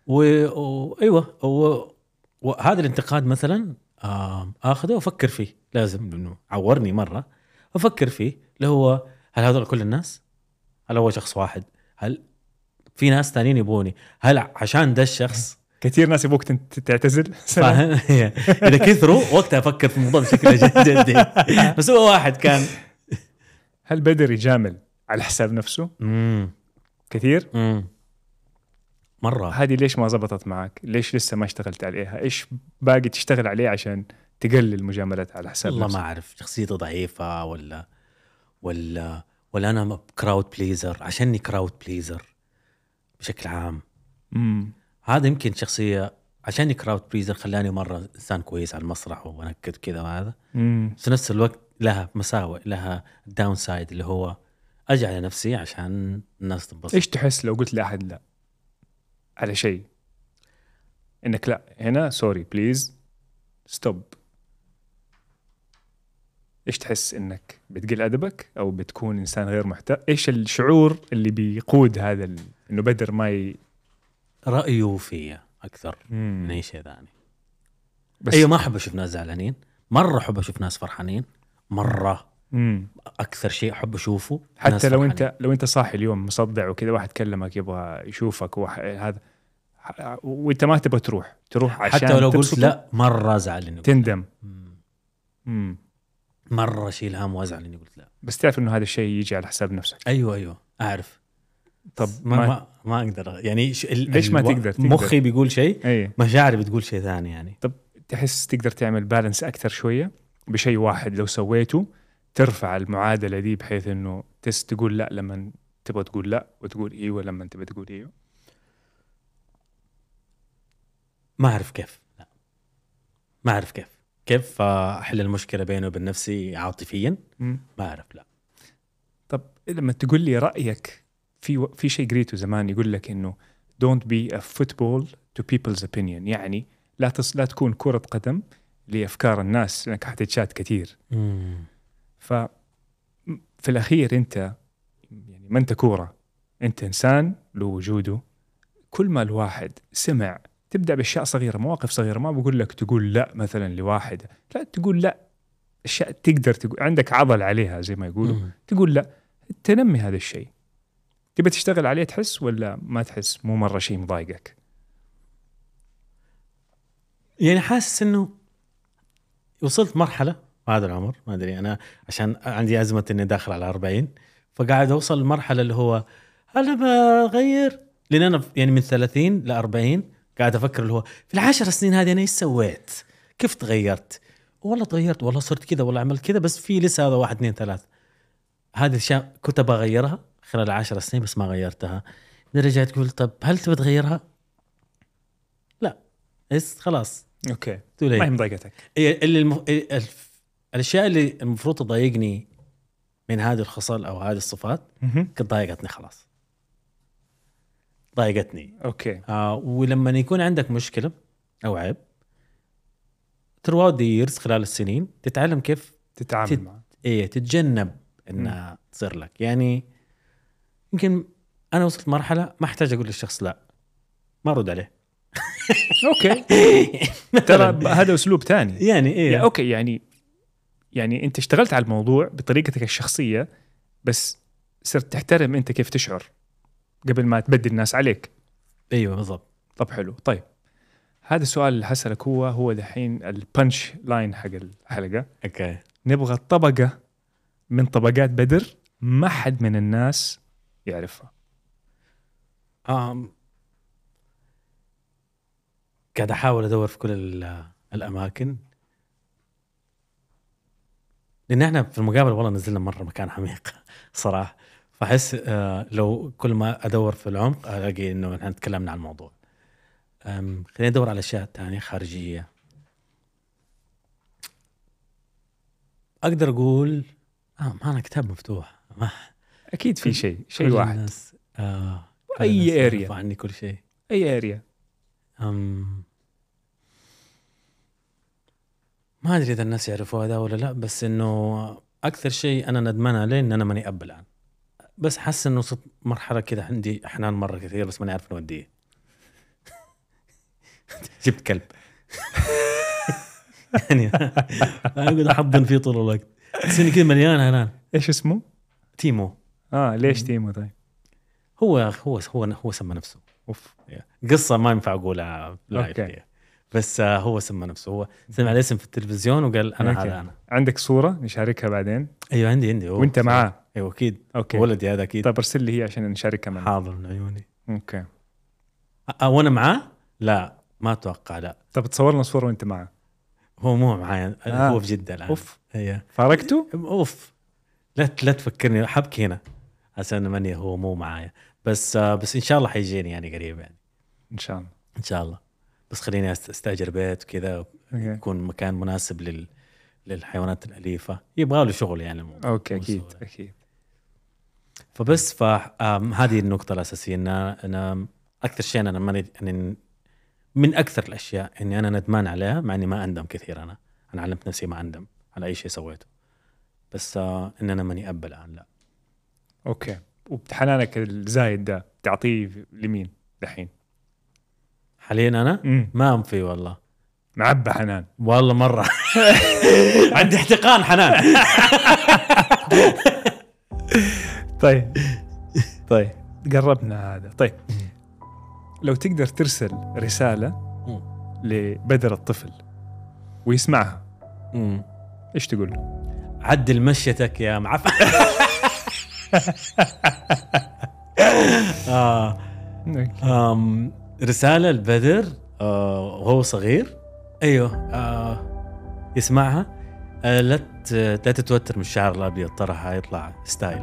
Speaker 2: و... و... أيوه و... وهذا الانتقاد مثلا آم، آخذه وأفكر فيه لازم لأنه عورني مرة أفكر فيه اللي هو هل هذول كل الناس؟ هل هو شخص واحد؟ هل في ناس ثانيين يبوني؟ هل عشان ده الشخص
Speaker 1: كثير ناس يبوك تعتزل.
Speaker 2: فاهم؟ إذا كثروا وقتها أفكر في الموضوع بشكل جد جدي. بس هو واحد كان.
Speaker 1: هل بدر يجامل على حساب نفسه؟
Speaker 2: مم.
Speaker 1: كثير؟
Speaker 2: مم. مرة.
Speaker 1: هذه ليش ما زبطت معك؟ ليش لسه ما اشتغلت عليها؟ إيش باقي تشتغل عليه عشان تقلل مجاملات على حساب
Speaker 2: والله ما أعرف شخصيتي ضعيفة ولا ولا ولا أنا crowd pleaser عشاني crowd pleaser بشكل عام.
Speaker 1: امم
Speaker 2: هذا يمكن شخصية عشاني crowd pleaser خلاني مرة إنسان كويس على المسرح وأنكد كذا وهذا. بس في نفس الوقت لها مساوئ لها downside اللي هو أجي على نفسي عشان الناس تنبسط.
Speaker 1: إيش تحس لو قلت لأحد لا؟ على شيء. إنك لا هنا sorry please ستوب إيش تحس إنك بتقل أدبك أو بتكون إنسان غير محترم إيش الشعور اللي بيقود هذا ال... إنه بدر ما ي...
Speaker 2: رأيه فيا أكثر من
Speaker 1: مم.
Speaker 2: أي شيء ثاني.
Speaker 1: بس
Speaker 2: أيوه ما أحب أشوف ناس زعلانين. مرة أحب أشوف ناس فرحانين. مرة
Speaker 1: مم.
Speaker 2: أكثر شيء أحب أشوفه
Speaker 1: حتى لو
Speaker 2: فرحانين.
Speaker 1: انت لو أنت صاحي اليوم مصدع وكذا واحد كلمك يبغى يشوفك وح... هذا. وأنت ما تبغى تروح. تروح عشان
Speaker 2: حتى لو قلت لا مرة ازعل اني
Speaker 1: تندم.
Speaker 2: مم.
Speaker 1: مم.
Speaker 2: مرة أشيل هم وازعل اني قلت لا.
Speaker 1: بس تعرف إنه هذا الشيء يجي على حساب نفسك.
Speaker 2: أيوه أيوه. أعرف.
Speaker 1: طب
Speaker 2: ما
Speaker 1: ما,
Speaker 2: ما, أقدر. يعني ش... ال-
Speaker 1: ليش ما تقدر- تقدر؟
Speaker 2: مخي بيقول شيء
Speaker 1: اي
Speaker 2: مشاعري بتقول شيء ثاني يعني.
Speaker 1: تحس تقدر تعمل بالانس أكثر شوية بشيء واحد؟ لو سويته ترفع المعادلة دي بحيث إنه تس تقول لا لما تبغى تقول لا وتقول إيوه لما تبغى تقول إيوه.
Speaker 2: ما أعرف كيف. لا. ما أعرف كيف. كيف أحل المشكلة بيني وبين نفسي عاطفيا. ما أعرف لا.
Speaker 1: طب لما تقول لي رأيك في في شيء قريته زمان يقول لك إنه don't be a football to people's opinion. يعني لا تص... لا تكون كرة قدم لأفكار الناس لأنك حتتشات كثير.
Speaker 2: مم.
Speaker 1: ف في الأخير أنت يعني ما أنت كورة أنت إنسان له وجوده. كل ما الواحد سمع تبدأ بأشياء صغيرة مواقف صغيرة ما بقول لك تقول لا مثلا لواحد لا تقول لا. أشياء تقدر تقول عندك عضل عليها زي ما يقولوا.
Speaker 2: مم.
Speaker 1: تقول لا. تنمي هذا الشيء. تبى تشتغل عليه تحس ولا ما تحس؟ مو مرة شيء مضايقك.
Speaker 2: يعني حاسس إنه وصلت مرحلة هذا العمر ما أدري. أنا عشان عندي أزمة إني داخل على 40 فقاعد أوصل لمرحلة اللي هو هل بغير. لأن أنا يعني من 30 ل 40 قاعد أفكر اللي هو في العشر سنين هذه أنا إيش سويت؟ كيف تغيرت؟ والله تغيرت والله صرت كذا والله عملت كذا بس في لسه هذا واحد اثنين ثلاث. هذه الأشياء كنت أبغى أغيرها؟ خلال عشر سنين بس ما غيرتها. رجعت تقول طب هل تبي تغيرها؟ لا. بس خلاص. okay. Late.
Speaker 1: ما هي مضايقتك.
Speaker 2: اللي المف... الف... الأشياء اللي المفروض تضايقني من هذه الخصال أو هذه الصفات. قد ضايقتني خلاص. ضايقتني.
Speaker 1: okay.
Speaker 2: آه ولما يكون عندك مشكلة أو عيب the years خلال السنين تتعلم كيف
Speaker 1: تتعامل
Speaker 2: تت-
Speaker 1: معه.
Speaker 2: إيه تتجنب إنها تصير لك. يعني يمكن أنا وصلت مرحلة ما أحتاج أقول للشخص لا. ما أرد عليه.
Speaker 1: okay. ترى هذا أسلوب ثاني.
Speaker 2: يعني
Speaker 1: يعني
Speaker 2: إيه
Speaker 1: okay يعني يعني أنت اشتغلت على الموضوع بطريقتك الشخصية بس صرت تحترم أنت كيف تشعر قبل ما تبدي الناس عليك.
Speaker 2: أيوه بالضبط.
Speaker 1: طب حلو. طيب هذا السؤال اللي حسألك هو هو دحين ال punchline حق الحلقة.
Speaker 2: okay.
Speaker 1: نبغى طبقة من طبقات بدر ما حد من الناس يعرفها.
Speaker 2: آم. قاعد أحاول أدور في كل ال- الأماكن. لأن إحنا في المقابله والله نزلنا مرة مكان عميق صراحة. فأحس آه لو كل ما أدور في العمق ألاقي إنه إحنا تكلمنا عن الموضوع. أم، خليني أدور على أشياء ثانية خارجية. أقدر أقول آه ما أنا كتاب مفتوح. ما
Speaker 1: أكيد في شيء شيء واحد.
Speaker 2: الناس. آه
Speaker 1: area.
Speaker 2: يعرفوا عني كل شيء.
Speaker 1: أي اريا
Speaker 2: أم ما أدري إذا الناس يعرفوا هذا ولا لا بس إنه أكثر شيء أنا ندمان عليه إن أنا ماني أب الآن. بس حاسس إنه صرت مرحلة كذا عندي احنان مرة كثير بس ماني عارف نوديه جبت كلب. يعني أقعد أحضن فيه طول الوقت. بس إني كذا مليان حنان.
Speaker 1: إيش اسمه؟
Speaker 2: تيمو.
Speaker 1: آه ليش تيمو طيب؟
Speaker 2: هو هو هو هو سمى نفسه.
Speaker 1: أوف
Speaker 2: قصة ما ينفع
Speaker 1: أقولها
Speaker 2: live. بس آه، هو سمى نفسه. هو سمع الاسم في التلفزيون وقال أنا
Speaker 1: okay.
Speaker 2: هذا أنا.
Speaker 1: عندك صورة نشاركها بعدين؟
Speaker 2: أيوه عندي عندي. هو
Speaker 1: وأنت معاه؟
Speaker 2: أيوه أكيد.
Speaker 1: okay.
Speaker 2: ولدي هذا أكيد.
Speaker 1: طيب أرسل لي هي عشان نشاركها معنا
Speaker 2: حاضر من عيوني. okay. وأنا معاه؟ لا ما أتوقع لا.
Speaker 1: طب تصور لنا صورة وأنت معاه.
Speaker 2: هو مو معايا.
Speaker 1: آه.
Speaker 2: هو في جده الآن.
Speaker 1: أوف.
Speaker 2: أيوه.
Speaker 1: فارقته؟
Speaker 2: أوف. لا لا تفكرني حبكي هنا. عشان ماني هو مو معايا. بس آه، بس إن شاء الله حيجيني يعني قريب يعني.
Speaker 1: إن شاء الله.
Speaker 2: إن شاء الله. بس خليني أستأجر بيت وكذا يكون مكان مناسب لل للحيوانات الأليفة. يبغى له شغل يعني. الموضوع
Speaker 1: أوكي
Speaker 2: مو
Speaker 1: أكيد
Speaker 2: سهولة.
Speaker 1: أكيد.
Speaker 2: فبس فهذه النقطة الأساسية إن أنا أكثر شيء أنا ماني يعني من أكثر الأشياء إني أنا ندمان عليها مع إني ما أندم كثير أنا. أنا علمت نفسي ما أندم على أي شيء سويته. بس آه إن أنا ماني أب الآن لا.
Speaker 1: okay. وبحنانك الزايد ده تعطيه لمين دحين؟
Speaker 2: حاليا أنا؟
Speaker 1: امم
Speaker 2: ما في والله.
Speaker 1: معبى حنان.
Speaker 2: والله مرة. عندي احتقان حنان.
Speaker 1: طيب. طيب. قربنا هذا. طيب. لو تقدر ترسل رسالة
Speaker 2: مم.
Speaker 1: لبدر الطفل ويسمعها
Speaker 2: مم.
Speaker 1: إيش تقول له؟
Speaker 2: عدل مشيتك يا معفن. آه. آم رسالة لبدر آه وهو صغير. أيوه. آه يسمعها. آه لا لا تتوتر من الشعر الأبيض ترى حيطلع style.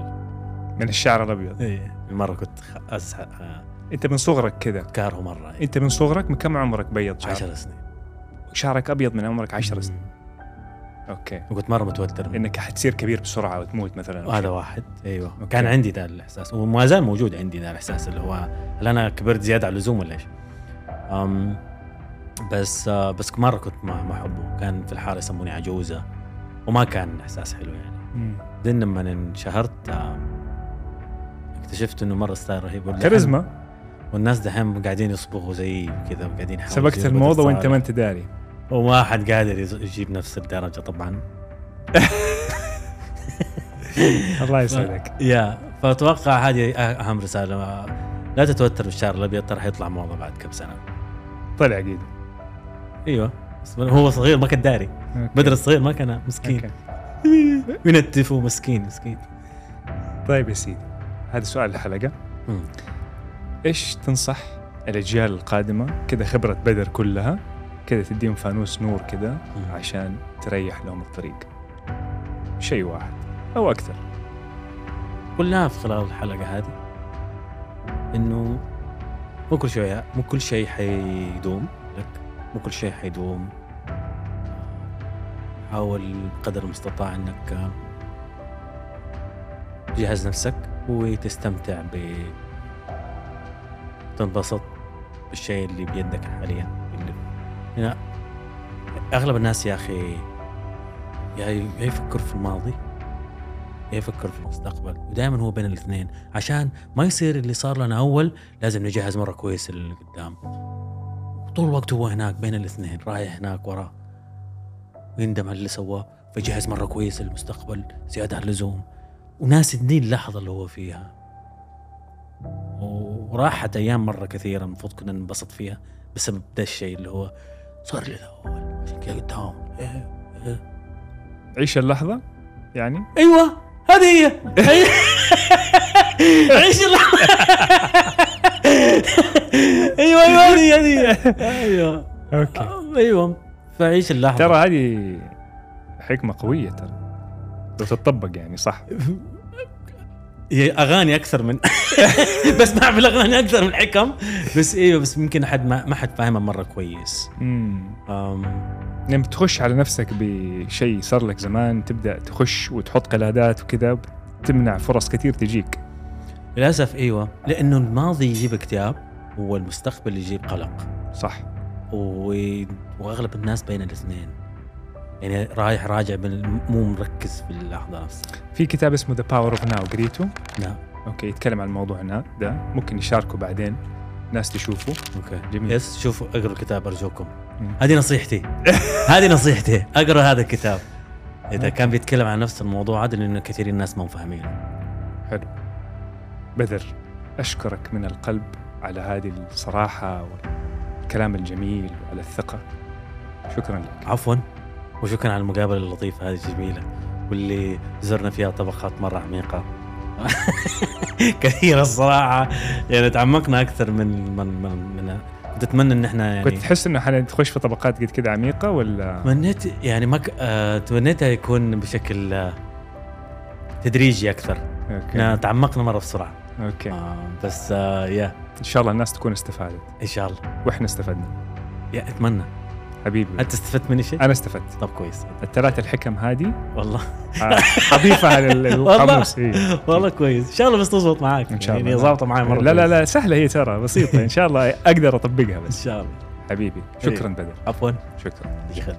Speaker 1: من الشعر الأبيض؟
Speaker 2: إيه. المره كنت أزح... آه
Speaker 1: أنت من صغرك كذا.
Speaker 2: كاره مرة.
Speaker 1: أنت من صغرك؟ من كم عمرك بيض شعر؟
Speaker 2: عشر سنين.
Speaker 1: شعرك أبيض من عمرك 10 سنين. okay.
Speaker 2: وكنت مرة متوتر.
Speaker 1: إنك حتصير كبير بسرعة وتموت مثلا
Speaker 2: هذا. واحد. أيوه.
Speaker 1: okay.
Speaker 2: كان عندي ذا الإحساس. وما زال موجود عندي ذا الإحساس اللي هو هل أنا كبرت زيادة على اللزوم ولا إيش؟ أم بس آه بس مرة كنت ما ما أحبه. كان في الحارة يسموني عجوزة. وما كان إحساس حلو يعني. بعدين لما انشهرت آه اكتشفت إنه مرة ستايل رهيب.
Speaker 1: كاريزما؟
Speaker 2: والناس دحين قاعدين يصبغوا زي كذا وقاعدين
Speaker 1: سبقت الموضة
Speaker 2: وأنت.
Speaker 1: ما أنت داري.
Speaker 2: وما حد قادر يجيب نفس الدرجة طبعا.
Speaker 1: الله يسعدك.
Speaker 2: يا فأتوقع هذه أهم رسالة. لا تتوتر بالشعر الأبيض ترى حيطلع موضة بعد كم سنة.
Speaker 1: طلع
Speaker 2: أكيد أيوه. هو صغير ما كان داري. بدر الصغير ما كان مسكين. ينتف مسكين مسكين.
Speaker 1: طيب يا سيدي هذا سؤال
Speaker 2: الحلقة.
Speaker 1: إيش تنصح الأجيال القادمة كذا خبرة بدر كلها كذا تديهم فانوس نور كذا. عشان تريح لهم الطريق. شيء واحد أو أكثر.
Speaker 2: قلناها في خلال الحلقة هذه إنه مو كل شيء مو كل شيء حيدوم لك. مو كل شيء حيدوم. حاول بقدر المستطاع إنك آه، تجهز نفسك وتستمتع ب تنبسط بالشيء اللي بيدك حاليا. هنا أغلب الناس يا أخي يا يفكر في الماضي يا يفكر في المستقبل ودائما هو بين الاثنين. عشان ما يصير اللي صار لنا أول لازم نجهز مرة كويس اللي قدام طول الوقت هو هناك بين الاثنين رايح هناك وراه ويندم على اللي سواه فيجهز مرة كويس للمستقبل زيادة عن اللزوم. وناس دي اللحظة اللي هو فيها. وراحت أيام مرة كثيرة المفروض كنا ننبسط فيها بسبب ده الشيء اللي هو صار لي الأول عشان كذا قدام إيه، إيه.
Speaker 1: عيش اللحظة؟ يعني؟
Speaker 2: أيوه هذه هي. عيش اللحظة. أيوه أيوه هذه هذه. أيوه.
Speaker 1: أوكي.
Speaker 2: أيوه فعيش اللحظة.
Speaker 1: ترى هذه حكمة قوية ترى. لو تطبق يعني صح.
Speaker 2: هي أغاني أكثر من بسمع في الأغاني أكثر من حكم. بس إيوه بس يمكن حد ما, ما حد فاهمها مرة كويس.
Speaker 1: امم لما تخش على نفسك بشيء صار لك زمان تبدأ تخش وتحط قلادات وكذا تمنع فرص كثير تجيك.
Speaker 2: للأسف إيوه. لأنه الماضي يجيب اكتئاب والمستقبل يجيب قلق.
Speaker 1: صح.
Speaker 2: و- وأغلب الناس بين الاثنين. يعني رايح راجع مو مركز في اللحظه نفسها
Speaker 1: في كتاب اسمه The Power of Now قريته
Speaker 2: نعم.
Speaker 1: okay يتكلم عن الموضوع هنا. ده ممكن يشاركه بعدين ناس تشوفه.
Speaker 2: okay.
Speaker 1: جميل.
Speaker 2: yes شوفوا اقروا الكتاب
Speaker 1: أرجوكم.
Speaker 2: هذه نصيحتي. هذه نصيحتي. أقرأ هذا الكتاب. إذا كان بيتكلم عن نفس الموضوع هذا لأنه كثير الناس ما هم فاهمينه.
Speaker 1: حلو. بدر أشكرك من القلب على هذه الصراحة والكلام الجميل وعلى الثقة. شكرا لك.
Speaker 2: عفوا. وشكرا على المقابلة اللطيفة هذه الجميلة واللي زرنا فيها طبقات مرة عميقة. كثيرة الصراحة. يعني تعمقنا أكثر من من من, من كنت اتمنى إن إحنا يعني
Speaker 1: كنت تحس إنه حنخش في طبقات قد كده عميقة ولا؟
Speaker 2: تمنيت يعني ما. آه، تمنيتها يكون بشكل آه، تدريجي أكثر. إحنا
Speaker 1: okay
Speaker 2: تعمقنا مرة بسرعة.
Speaker 1: okay.
Speaker 2: آه بس آه يا
Speaker 1: إن شاء الله الناس تكون استفادت.
Speaker 2: إن شاء الله.
Speaker 1: وإحنا استفدنا.
Speaker 2: يا أتمنى.
Speaker 1: حبيبي.
Speaker 2: أنت استفدت مني شيء؟
Speaker 1: أنا استفدت.
Speaker 2: طب كويس.
Speaker 1: الثلاث الحكم هذه
Speaker 2: والله.
Speaker 1: آه، اضيفها للقاموس إيه.
Speaker 2: والله كويس. إن شاء الله بس تزبط معاك.
Speaker 1: إن شاء الله.
Speaker 2: يعني ظابطه معي مرة
Speaker 1: لا لا. لا سهلة هي ترى بسيطة. إن شاء الله أقدر أطبقها
Speaker 2: إن
Speaker 1: بس
Speaker 2: شاء الله.
Speaker 1: حبيبي شكرا بدر.
Speaker 2: عفوا.
Speaker 1: شكرا.